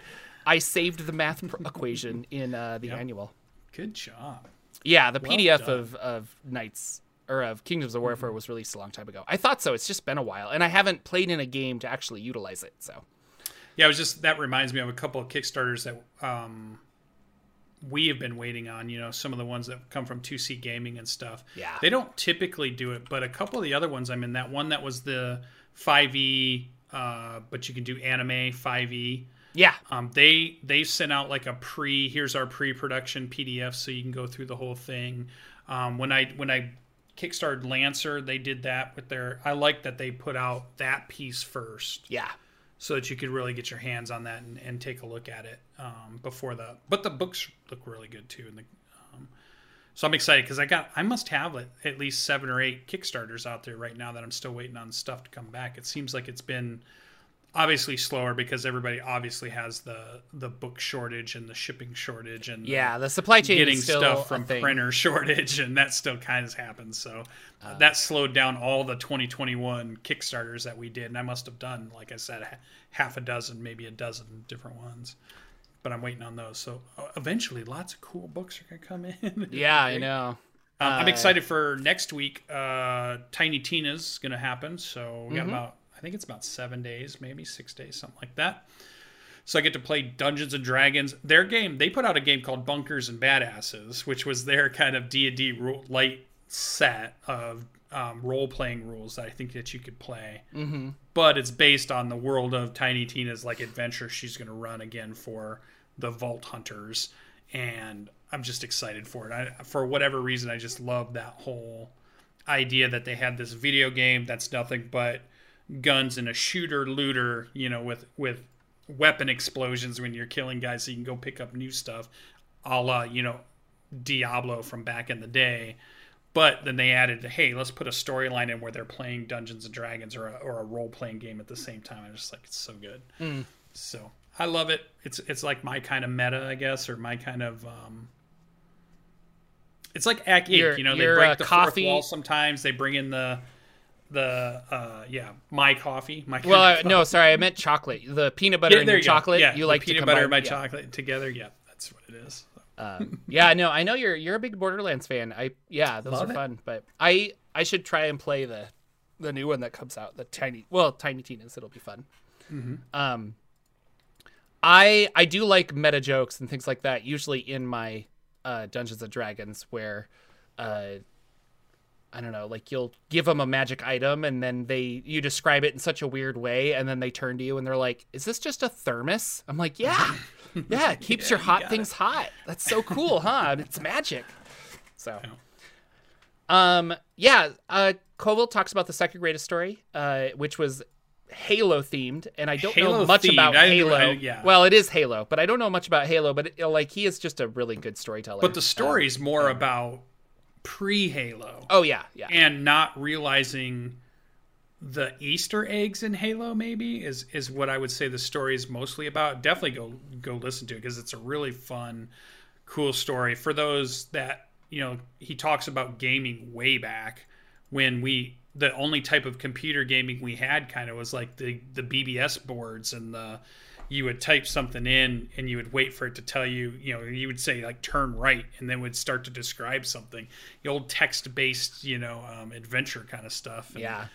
I saved the math equation in uh, the yep. annual. Good job. Yeah, the well PDF done. of of Knights or of Kingdoms of Warfare mm-hmm. was released a long time ago. I thought so. It's just been a while, and I haven't played in a game to actually utilize it. So, yeah, it was just that reminds me of a couple of Kickstarters that um, we have been waiting on. You know, some of the ones that come from 2C Gaming and stuff. Yeah, they don't typically do it, but a couple of the other ones. I mean, that one that was the 5e, uh, but you can do anime 5e. Yeah. Um, they they sent out like a pre here's our pre-production PDF so you can go through the whole thing. Um, when I when I kickstarted Lancer, they did that with their. I like that they put out that piece first. Yeah. So that you could really get your hands on that and, and take a look at it um, before the. But the books look really good too. And the, um, so I'm excited because I got. I must have at least seven or eight Kickstarters out there right now that I'm still waiting on stuff to come back. It seems like it's been obviously slower because everybody obviously has the the book shortage and the shipping shortage and yeah the, the supply chain getting stuff from printer shortage and that still kind of happens so uh, that slowed down all the 2021 kickstarters that we did and i must have done like i said half a dozen maybe a dozen different ones but i'm waiting on those so uh, eventually lots of cool books are going to come in yeah i know Um, I'm excited for next week. Uh, Tiny Tina's going to happen. So we got Mm-hmm. about, I think it's about seven days, maybe six days, something like that. So I get to play Dungeons and Dragons. Their game, they put out a game called Bunkers and Badasses, which was their kind of D and D light set of um, role playing rules that I think that you could play. Mm-hmm. But it's based on the world of Tiny Tina's like adventure she's going to run again for the Vault Hunters, and I'm just excited for it. I, for whatever reason, I just love that whole idea that they had this video game that's nothing but guns and a shooter looter, you know, with with weapon explosions when you're killing guys, so you can go pick up new stuff, a la you know Diablo from back in the day. But then they added, hey, let's put a storyline in where they're playing Dungeons and Dragons or a, or a role playing game at the same time. I'm just like, it's so good. So I love it. It's it's like my kind of meta, I guess, or my kind of. Um, it's like Act. You know, they break uh, the coffee- fourth wall sometimes. They bring in the the uh yeah my coffee my Well, kind uh, no, sorry, I meant chocolate. The peanut butter yeah, and your you chocolate. Yeah, you the like to peanut butter and my yeah. chocolate together. Yeah, that's what it is. yeah, no, I know you're you're a big Borderlands fan. I yeah, those Love are it. fun. But I I should try and play the the new one that comes out. The tiny well, Tiny Tina's. It'll be fun. Mm-hmm. Um, I I do like meta jokes and things like that. Usually in my uh, Dungeons and Dragons, where uh, I don't know, like you'll give them a magic item and then they you describe it in such a weird way, and then they turn to you and they're like, "Is this just a thermos?" I'm like, "Yeah, yeah, it keeps Yeah, your hot got things hot. That's so cool, huh? It's magic." So, um, yeah, uh, Colville talks about the second greatest story, uh, which was Halo themed, and I don't know much themed. about Halo. I- yeah. Well, it is Halo, but I don't know much about Halo. But it, like, he is just a really good storyteller. But the story's more about pre Halo oh yeah, yeah, and not realizing the Easter eggs in Halo. Maybe is is what I would say the story is mostly about. Definitely go go listen to it because it's a really fun, cool story for those that you know. He talks about gaming way back when we the only type of computer gaming we had kind of was like the the BBS boards and the you would type something in and you would wait for it to tell you you know you would say like turn right and then would start to describe something. The old text based you know um, adventure kind of stuff and, yeah.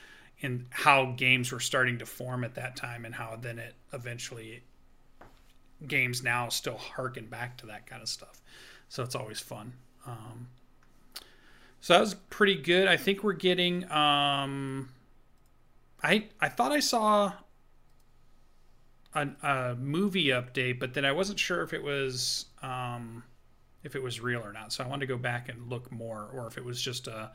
and how games were starting to form at that time and how then it eventually games now still harken back to that kind of stuff. So it's always fun. Um, so that was pretty good. I think we're getting um, i i thought i saw a, a movie update but then i wasn't sure if it was um, if it was real or not. So i wanted to go back and look more or if it was just a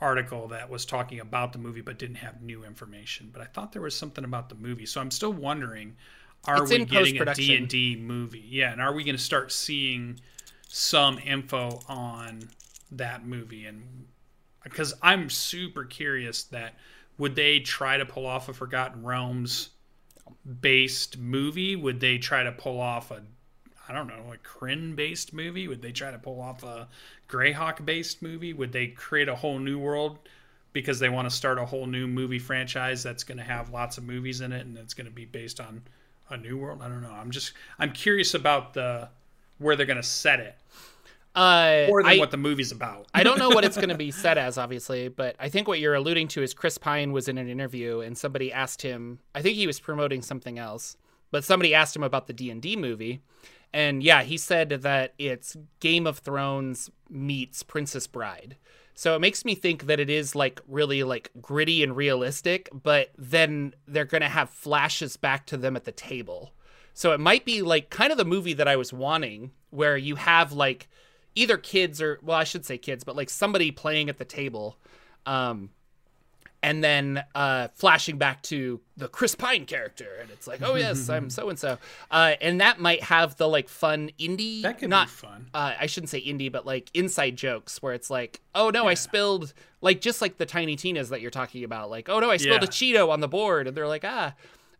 article that was talking about the movie but didn't have new information. But i thought there was something about the movie. So i'm still wondering are It's we in getting a post-production. d&d movie? Yeah and are we going to start seeing some info on that movie? And because i'm super curious that would they try to pull off a forgotten realms based movie would they try to pull off a I don't know, a Krynn based movie? Would they try to pull off a Greyhawk based movie? Would they create a whole new world because they want to start a whole new movie franchise that's going to have lots of movies in it and it's going to be based on a new world? I don't know. I'm just I'm curious about the where they're going to set it Uh, more than I, what the movie's about. I don't know what it's going to be set as, obviously, but I think what you're alluding to is Chris Pine was in an interview and somebody asked him. I think he was promoting something else, but somebody asked him about the D and D movie, and yeah, he said that it's Game of Thrones meets Princess Bride. So it makes me think that it is like really like gritty and realistic, but then they're going to have flashes back to them at the table. So it might be like kind of the movie that I was wanting, where you have like either kids or well, I should say kids, but like somebody playing at the table, um, and then uh, flashing back to the Chris Pine character, and it's like, oh yes, I'm so and so, and that might have the like fun indie, That could not be fun. uh, I shouldn't say indie, but like inside jokes where it's like, oh no, I spilled like just like the Tiny Tinas that you're talking about, like oh no, I spilled a Cheeto on the board, and they're like ah,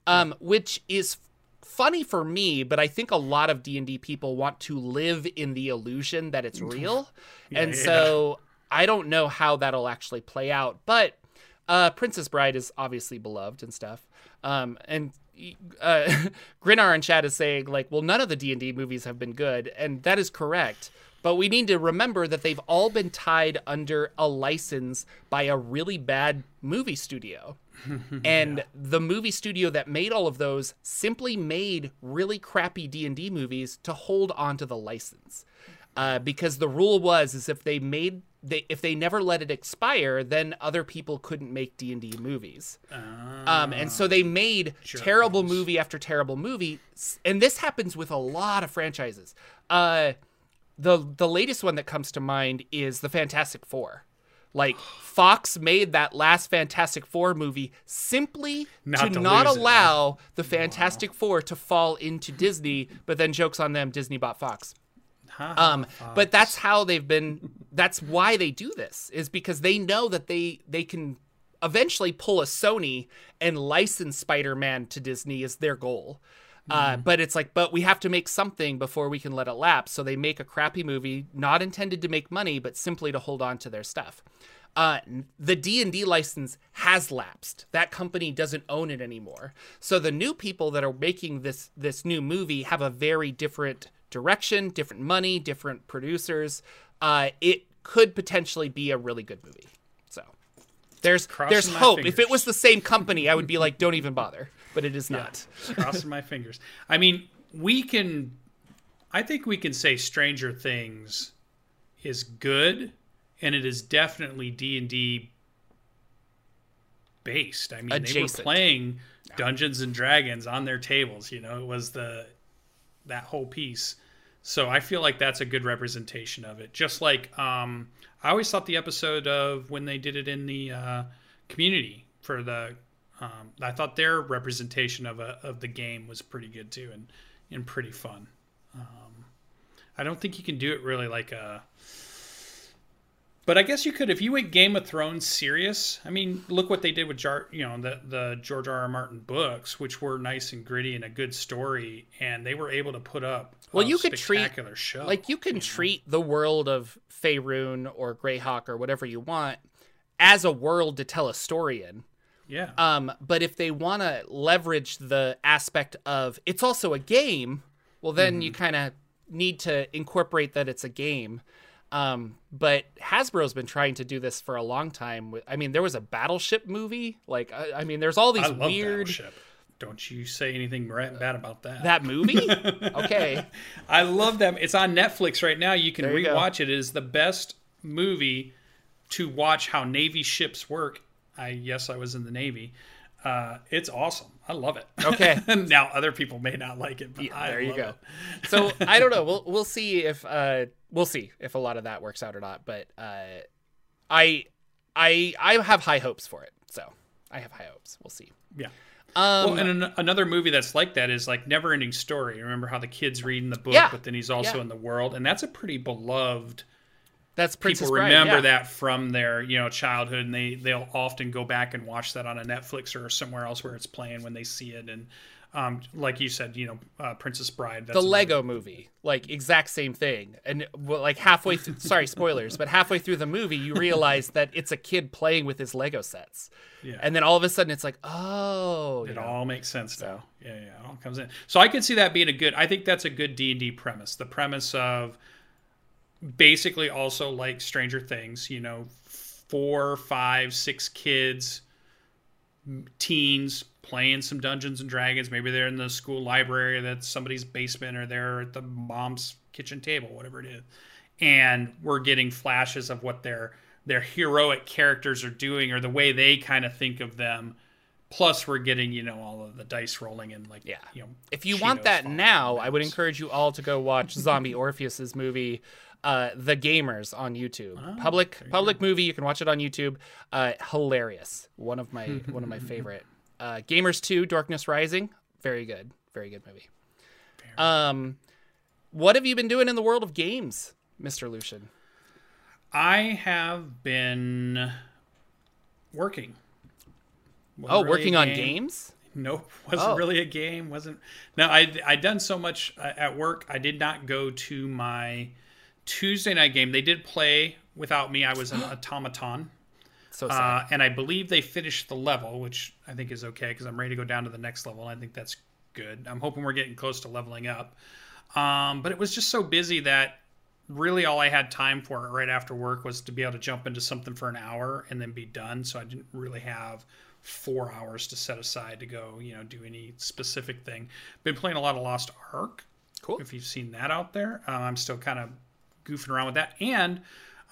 um, which is funny for me, but I think a lot of D and D people want to live in the illusion that it's real, and yeah. so I don't know how that'll actually play out, but uh, Princess Bride is obviously beloved and stuff. Um, and uh, Grinar in chat is saying like, well, none of the D and D movies have been good, and that is correct. But we need to remember that they've all been tied under a license by a really bad movie studio. and yeah. the movie studio that made all of those simply made really crappy D&D movies to hold onto the license. Uh, because the rule was is if they made they if they never let it expire, then other people couldn't make D and D movies. Um, and so they made sure. terrible movie after terrible movie, and this happens with a lot of franchises. Uh, the the latest one that comes to mind is the Fantastic Four. Like Fox made that last Fantastic Four movie simply not to, to not allow it. the Fantastic wow. Four to fall into Disney, but then jokes on them, Disney bought Fox um, but that's how they've been. That's why they do this is because they know that they they can eventually pull a Sony and license Spider-Man to Disney is their goal. Uh, mm-hmm. but it's like, but we have to make something before we can let it lapse. So they make a crappy movie, not intended to make money, but simply to hold on to their stuff. Uh, the D and D license has lapsed. That company doesn't own it anymore. So the new people that are making this this new movie have a very different direction, different money, different producers. Uh, it could potentially be a really good movie. So there's Crossing there's hope. If it was the same company, I would be like, don't even bother. But it is not. Yeah, crossing my fingers. I mean, we can. I think we can say Stranger Things is good, and it is definitely D and D based. I mean, Adjacent. they were playing Dungeons and Dragons on their tables. You know, it was the that whole piece. So I feel like that's a good representation of it. Just like um, I always thought the episode of when they did it in the uh, community for the, um, I thought their representation of a, of the game was pretty good too, and and pretty fun. Um, I don't think you can do it really like a but I guess you could if you went Game of Thrones serious. I mean, look what they did with Jar, you know, the the George R. R. Martin books, which were nice and gritty and a good story, and they were able to put up. Well, you could treat show, like you can you treat know? the world of Faerun or Greyhawk or whatever you want as a world to tell a story in. Yeah. Um, but if they want to leverage the aspect of it's also a game, well, then mm-hmm. you kind of need to incorporate that it's a game. Um, but Hasbro's been trying to do this for a long time. I mean, there was a Battleship movie. Like, I, I mean, there's all these weird. Battleship. Don't you say anything bad about that. That movie? okay. I love them. It's on Netflix right now. You can you rewatch it. It is the best movie to watch how Navy ships work. I yes, I was in the Navy. Uh, it's awesome. I love it. Okay. now other people may not like it, but yeah, there you go. It. so I don't know. We'll we'll see if uh we'll see if a lot of that works out or not. But uh, I I I have high hopes for it. So I have high hopes. We'll see. Yeah. Um, well, and an- another movie that's like that is like Never Ending Story. Remember how the kid's reading the book, yeah. but then he's also yeah. in the world, and that's a pretty beloved that's Princess people Bride, remember yeah. that from their you know childhood, and they they'll often go back and watch that on a Netflix or somewhere else where it's playing when they see it. And um, like you said, you know, uh, Princess Bride. the Lego movie, like exact same thing. And well, like halfway through, sorry, spoilers, but halfway through the movie, you realize that it's a kid playing with his Lego sets. Yeah. And then all of a sudden, it's like, oh, it know. all makes sense now. Yeah, yeah, it all comes in. So I can see that being a good. I think that's a good D and D premise. The premise of basically also like Stranger Things, you know, four, five, six kids, teens playing some Dungeons and Dragons. Maybe they're in the school library, that's somebody's basement, or they're at the mom's kitchen table, whatever it is. And we're getting flashes of what their their heroic characters are doing, or the way they kind of think of them. Plus, we're getting you know all of the dice rolling and like yeah. You know, if you want that now, I would encourage you all to go watch Zombie Orpheus's movie uh, The Gamers on YouTube. Oh, public public movie. You can watch it on YouTube. Uh, hilarious. One of my one of my favorite. Uh, Gamers Two: Dorkness Rising. Very good. Very good movie. Um, what have you been doing in the world of games, Mister Lucian? I have been working. Wasn't oh, really working on games? Nope, wasn't oh. really a game. Wasn't. No, I I done so much uh, at work. I did not go to my Tuesday night game. They did play without me. I was an automaton. So uh, and I believe they finished the level, which I think is okay because I'm ready to go down to the next level. I think that's good. I'm hoping we're getting close to leveling up. Um, but it was just so busy that really all I had time for right after work was to be able to jump into something for an hour and then be done. So I didn't really have four hours to set aside to go, you know, do any specific thing. Been playing a lot of Lost Ark. Cool. If you've seen that out there, uh, I'm still kind of goofing around with that, and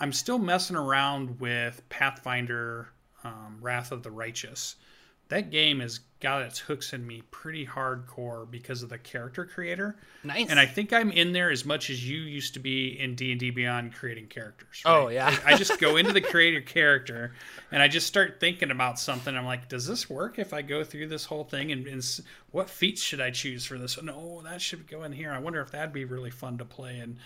I'm still messing around with Pathfinder: um, Wrath of the Righteous. That game has got its hooks in me pretty hardcore because of the character creator. Nice. And I think I'm in there as much as you used to be in D and D Beyond creating characters. Oh, yeah. I just go into the creator character and I just start thinking about something. I'm like, does this work if I go through this whole thing? And, and what feats should I choose for this? No, that should go in here. I wonder if that'd be really fun to play. And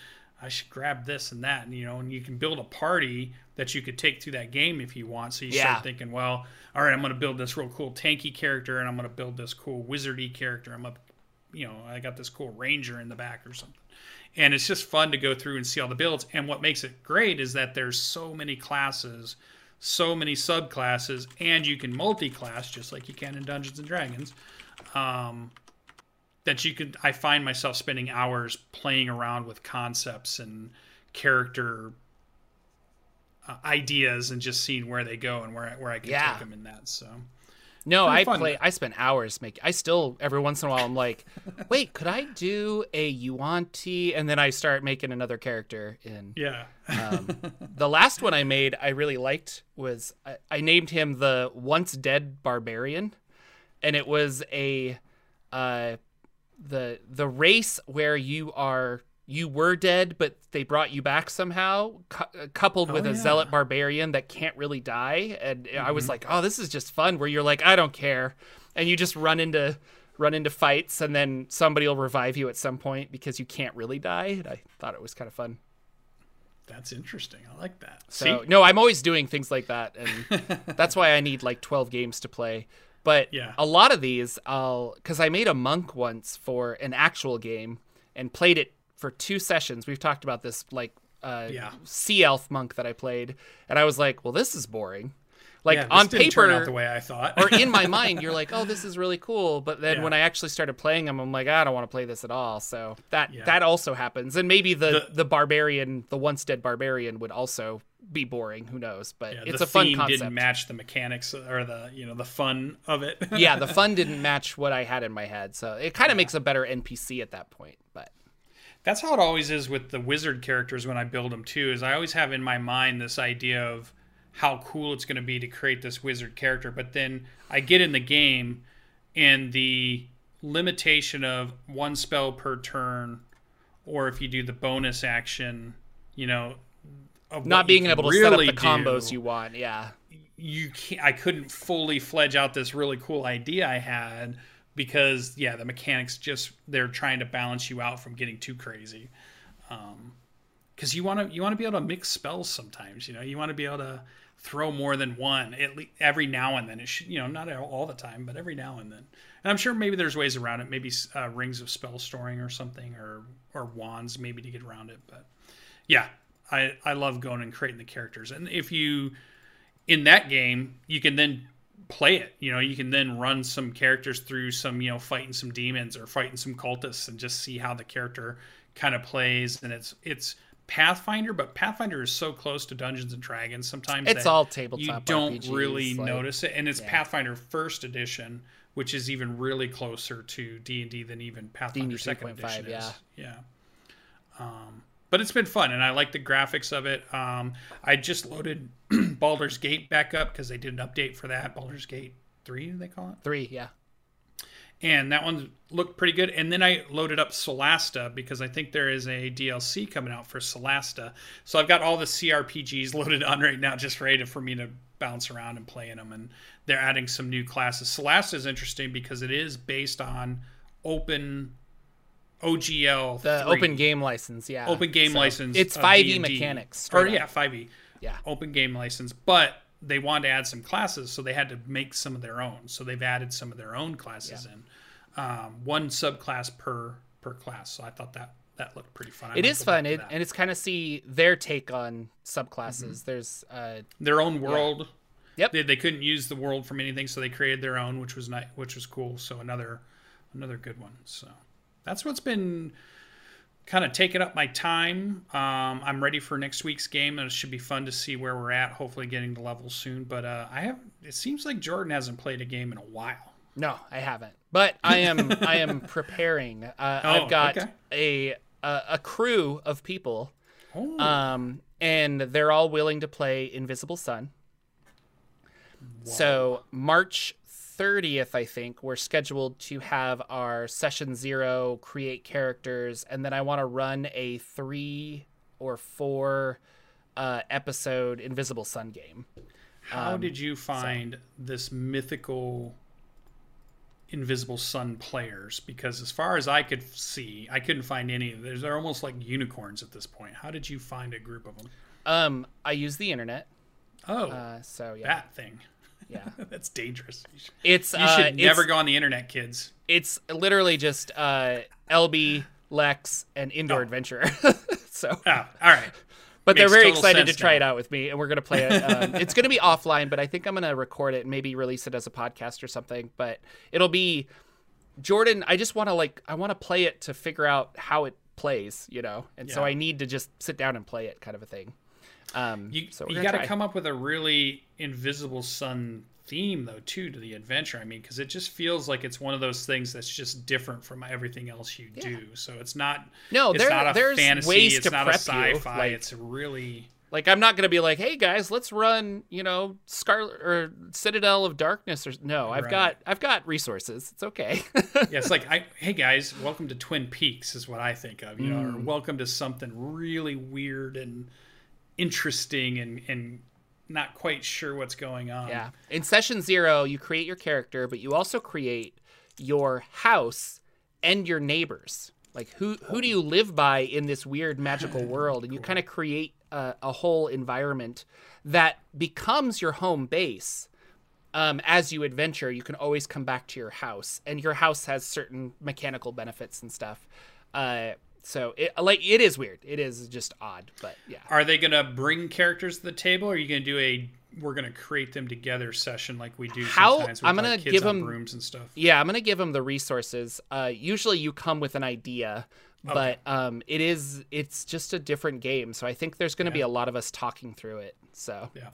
I should grab this and that. And you know, and you can build a party that you could take through that game if you want. So you Yeah. start thinking, well, all right, I'm going to build this real cool tanky character, and I'm going to build this cool wizardy character. I'm up, you know, I got this cool ranger in the back or something. And it's just fun to go through and see all the builds. And what makes it great is that there's so many classes, so many subclasses, and you can multi-class just like you can in Dungeons and Dragons. Um, that you could, I find myself spending hours playing around with concepts and character uh, ideas and just seeing where they go and where I, where I can Yeah. take them in that. So No, I fun. play. I spent hours making. I still every once in a while I'm like, wait, could I do a Yuan-Ti? And then I start making another character in. yeah, Um, the last one I made, I really liked was I, I named him the once dead barbarian, and it was a uh, the the race where you are you were dead, but they brought you back somehow, cou- uh, coupled with Oh, a yeah. zealot barbarian that can't really die. And I was like, oh, this is just fun. Where you're like, I don't care, and you just run into run into fights, and then somebody will revive you at some point because you can't really die. And I thought it was kind of fun. that's interesting. I like that. So See, no, I'm always doing things like that, and that's why I need like 12 games to play. But Yeah. a lot of these, I'll because I made a monk once for an actual game and played it for two sessions. We've talked about this like uh, Yeah. sea elf monk that I played, and I was like, well, this is boring. Like yeah, on out paper, the way I thought. or in my mind, you're like, oh, this is really cool. But then Yeah. when I actually started playing them, I'm like, I don't want to play this at all. So that Yeah. that also happens. And maybe the, The- the barbarian, the once dead barbarian, would also be boring. Who knows? But Yeah, it's the a fun theme concept. didn't match the mechanics or the you know the fun of it. yeah, the fun didn't match what I had in my head. So it kind of makes a better NPC at that point. But That's how it always is with the wizard characters when I build them too. Is I always have in my mind this idea of how cool it's going to be to create this wizard character, but then I get in the game and the limitation of one spell per turn, or if you do the bonus action, you know, of not being able to set up the combos do, you want. Yeah. you can't I couldn't fully fledge out this really cool idea I had because yeah, the mechanics just they're trying to balance you out from getting too crazy. Um cuz you want to you want to be able to mix spells sometimes, you know. You want to be able to throw more than one at least every now and then. It should, you know, not all the time, but every now and then. And I'm sure maybe there's ways around it, maybe uh, rings of spell storing or something or or wands maybe to get around it, but yeah, I I love going and creating the characters. And if you in that game, you can then play it. You know, you can then run some characters through some, you know, fighting some demons or fighting some cultists and just see how the character kind of plays. And it's it's Pathfinder, but Pathfinder is so close to Dungeons and Dragons sometimes It's that all tabletop You don't RPGs, really like- notice it, and it's yeah. Pathfinder First Edition, which is even really closer to D and D than even Pathfinder D&D Second 3.5, Edition is. yeah. Yeah. Um, but it's been fun, and I like the graphics of it. Um, I just loaded Baldur's Gate back up because they did an update for that. Baldur's Gate three, they call it, Three. Yeah. And that one looked pretty good. And then I loaded up Solasta because I think there is a DLC coming out for Solasta. So I've got all the CRPGs loaded on right now, just ready to, for me to bounce around and play in them. And they're adding some new classes. Solasta is interesting because it is based on open OGL, The 3. open game license. Yeah. open game So license. It's of 5e mechanics. Or up. yeah, 5e. Yeah. Open game license, but they wanted to add some classes, so they had to make some of their own. So they've added some of their own classes in. Um, one subclass per per class. So I thought that that looked pretty fun. I It is fun, it, and it's kind of see their take on subclasses. Mm-hmm. There's uh, their own world. Yep. They, they couldn't use the world from anything, so they created their own, which was nice, which was cool. So another another good one. So that's what's been kind of taking up my time. Um, I'm ready for next week's game, and it should be fun to see where we're at. Hopefully, getting to levels soon. But uh, I have. It seems like Jordan hasn't played a game in a while. No, I haven't. But I am I am preparing. Uh, Oh, I've got okay. a, a a crew of people, Oh, um, and they're all willing to play Invisible Sun. So March 30th, I think, we're scheduled to have our session zero, create characters, and then I want to run a three or four uh, episode Invisible Sun game. how did you find this mythical Invisible Sun players? Because as far as I could see, I couldn't find any. They're almost like unicorns at this point. How did you find a group of them? Um, I use the internet, Oh, uh, so yeah, that thing. Yeah. That's dangerous. You should, It's you uh, should it's- never go on the internet, kids. it's literally just uh, LB, Lex, and Indoor Oh. Adventurer. so, Oh, all right. but they're very excited to try now. it out with me, and we're gonna play it. Um, it's gonna be offline, but I think I'm gonna record it and maybe release it as a podcast or something. But it'll be Jordan. I just want to like I want to play it to figure out how it plays, you know, and so I need to just sit down and play it, kind of a thing. Um, You, so you got to come up with a really Invisible Sun theme, though, too, to the adventure. I mean, because it just feels like it's one of those things that's just different from everything else you do. So it's not. No, it's there- not a there's fantasy. ways it's to not a prep you, sci-fi. like- it's really. Like I'm not gonna be like, hey guys, let's run, you know, Scarlet or Citadel of Darkness or no. I've Right. got I've got resources. It's okay. Yeah, it's like, I, hey guys, welcome to Twin Peaks is what I think of, you know, Mm. or welcome to something really weird and interesting and and not quite sure what's going on. yeah. In session zero, you create your character, but you also create your house and your neighbors. Like who who do you live by in this weird magical world? And you kind of create a, a whole environment that becomes your home base. um, as you adventure, you can always come back to your house, and your house has certain mechanical benefits and stuff. Uh, so it like it is weird. It is just odd, but yeah. Are they going to bring characters to the table? Or are you going to do a we're going to create them together session like we do How- sometimes with I'm gonna kids give on 'em- brooms and stuff? Yeah, I'm gonna give them the resources. Uh, usually, you come with an idea, but um, it is it's just a different game. So I think there's gonna be a lot of us talking through it. So Yeah.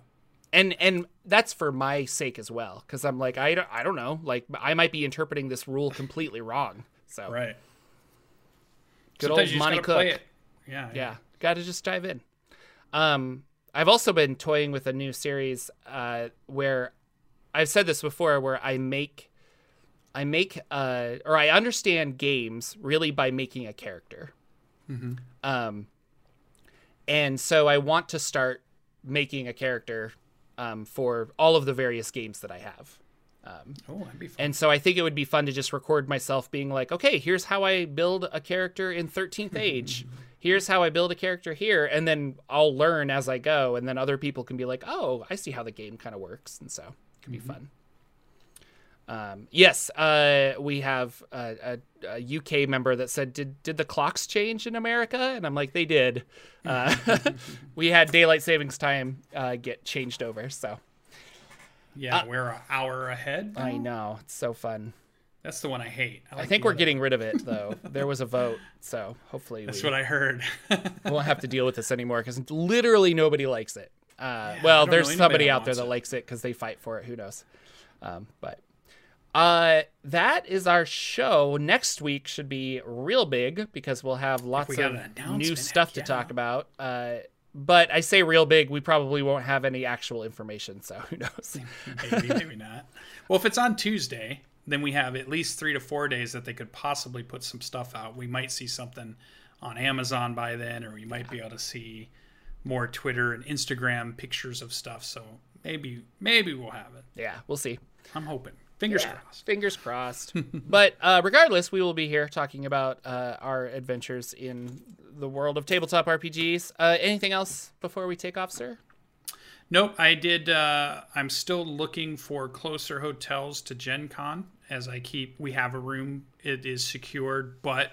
and and that's for my sake as well, because I'm like I don't I don't know, like I might be interpreting this rule completely wrong. So Right. Good Sometimes old Monte Cook. it. Yeah. yeah gotta just dive in um i've also been toying with a new series uh where i've said this before where i make i make uh or i understand games really by making a character um and so i want to start making a character um, for all of the various games that i have Oh, that'd be fun. and so I think it would be fun to just record myself being like, okay, here's how I build a character in 13th Age. Here's how I build a character here. And then I'll learn as I go. And then other people can be like, oh, I see how the game kind of works. And so it can be fun. Um, yes, uh, we have a, a, a UK member that said, "Did did the clocks change in America?" And I'm like, "They did. Uh, we had daylight savings time uh, get changed over." So yeah, we're an hour ahead. uh, I know it's so fun. That's the one I hate. I like think we're getting rid of it though. there was a vote, so hopefully That's we what I heard. We won't have to deal with this anymore because literally nobody likes it. Uh, I well, there's somebody out there that it. likes it because they fight for it. Who knows? Um, but uh, that is our show. Next week should be real big because we'll have lots we of new stuff to talk about. Uh, but I say real big, we probably won't have any actual information, so who knows? maybe, maybe not. Well, if it's on Tuesday, then we have at least three to four days that they could possibly put some stuff out. We might see something on Amazon by then, or we might be able to see more Twitter and Instagram pictures of stuff. So maybe, maybe we'll have it. yeah, we'll see. I'm hoping. Fingers Yeah, crossed. Fingers crossed. but uh, regardless, we will be here talking about uh, our adventures in the world of tabletop RPGs. Uh, anything else before we take off, sir? Nope, I did. Uh, I'm still looking for closer hotels to Gen Con as I keep. We have a room, it is secured, but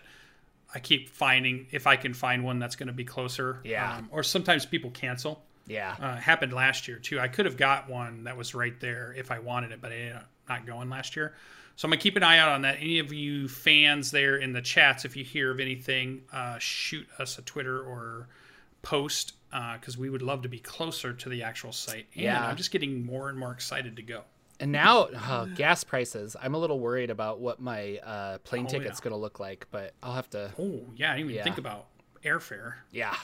I keep finding if I can find one that's going to be closer. Yeah. Um, or sometimes people cancel. Yeah. Uh, happened last year too. I could have got one that was right there if I wanted it, but I ended up not going last year. So I'm gonna keep an eye out on that. Any of you fans there in the chats, if you hear of anything, uh, shoot us a Twitter or post because we would love to be closer to the actual site. And Yeah. I'm just getting more and more excited to go. And now, uh, gas prices. I'm a little worried about what my uh, plane Oh, ticket's yeah. going to look like, but I'll have to. Oh yeah, I didn't even Yeah. think about airfare. Yeah.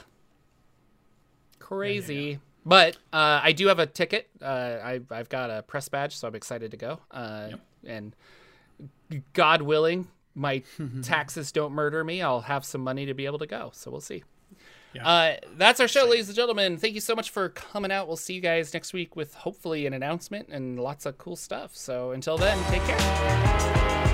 Crazy. But uh, I do have a ticket. Uh, I, I've got a press badge, so I'm excited to go. Uh, Yep. And God willing, my taxes don't murder me. I'll have some money to be able to go. So we'll see. Yeah. Uh, that's our show, ladies and gentlemen. Thank you so much for coming out. We'll see you guys next week with hopefully an announcement and lots of cool stuff. So until then, take care.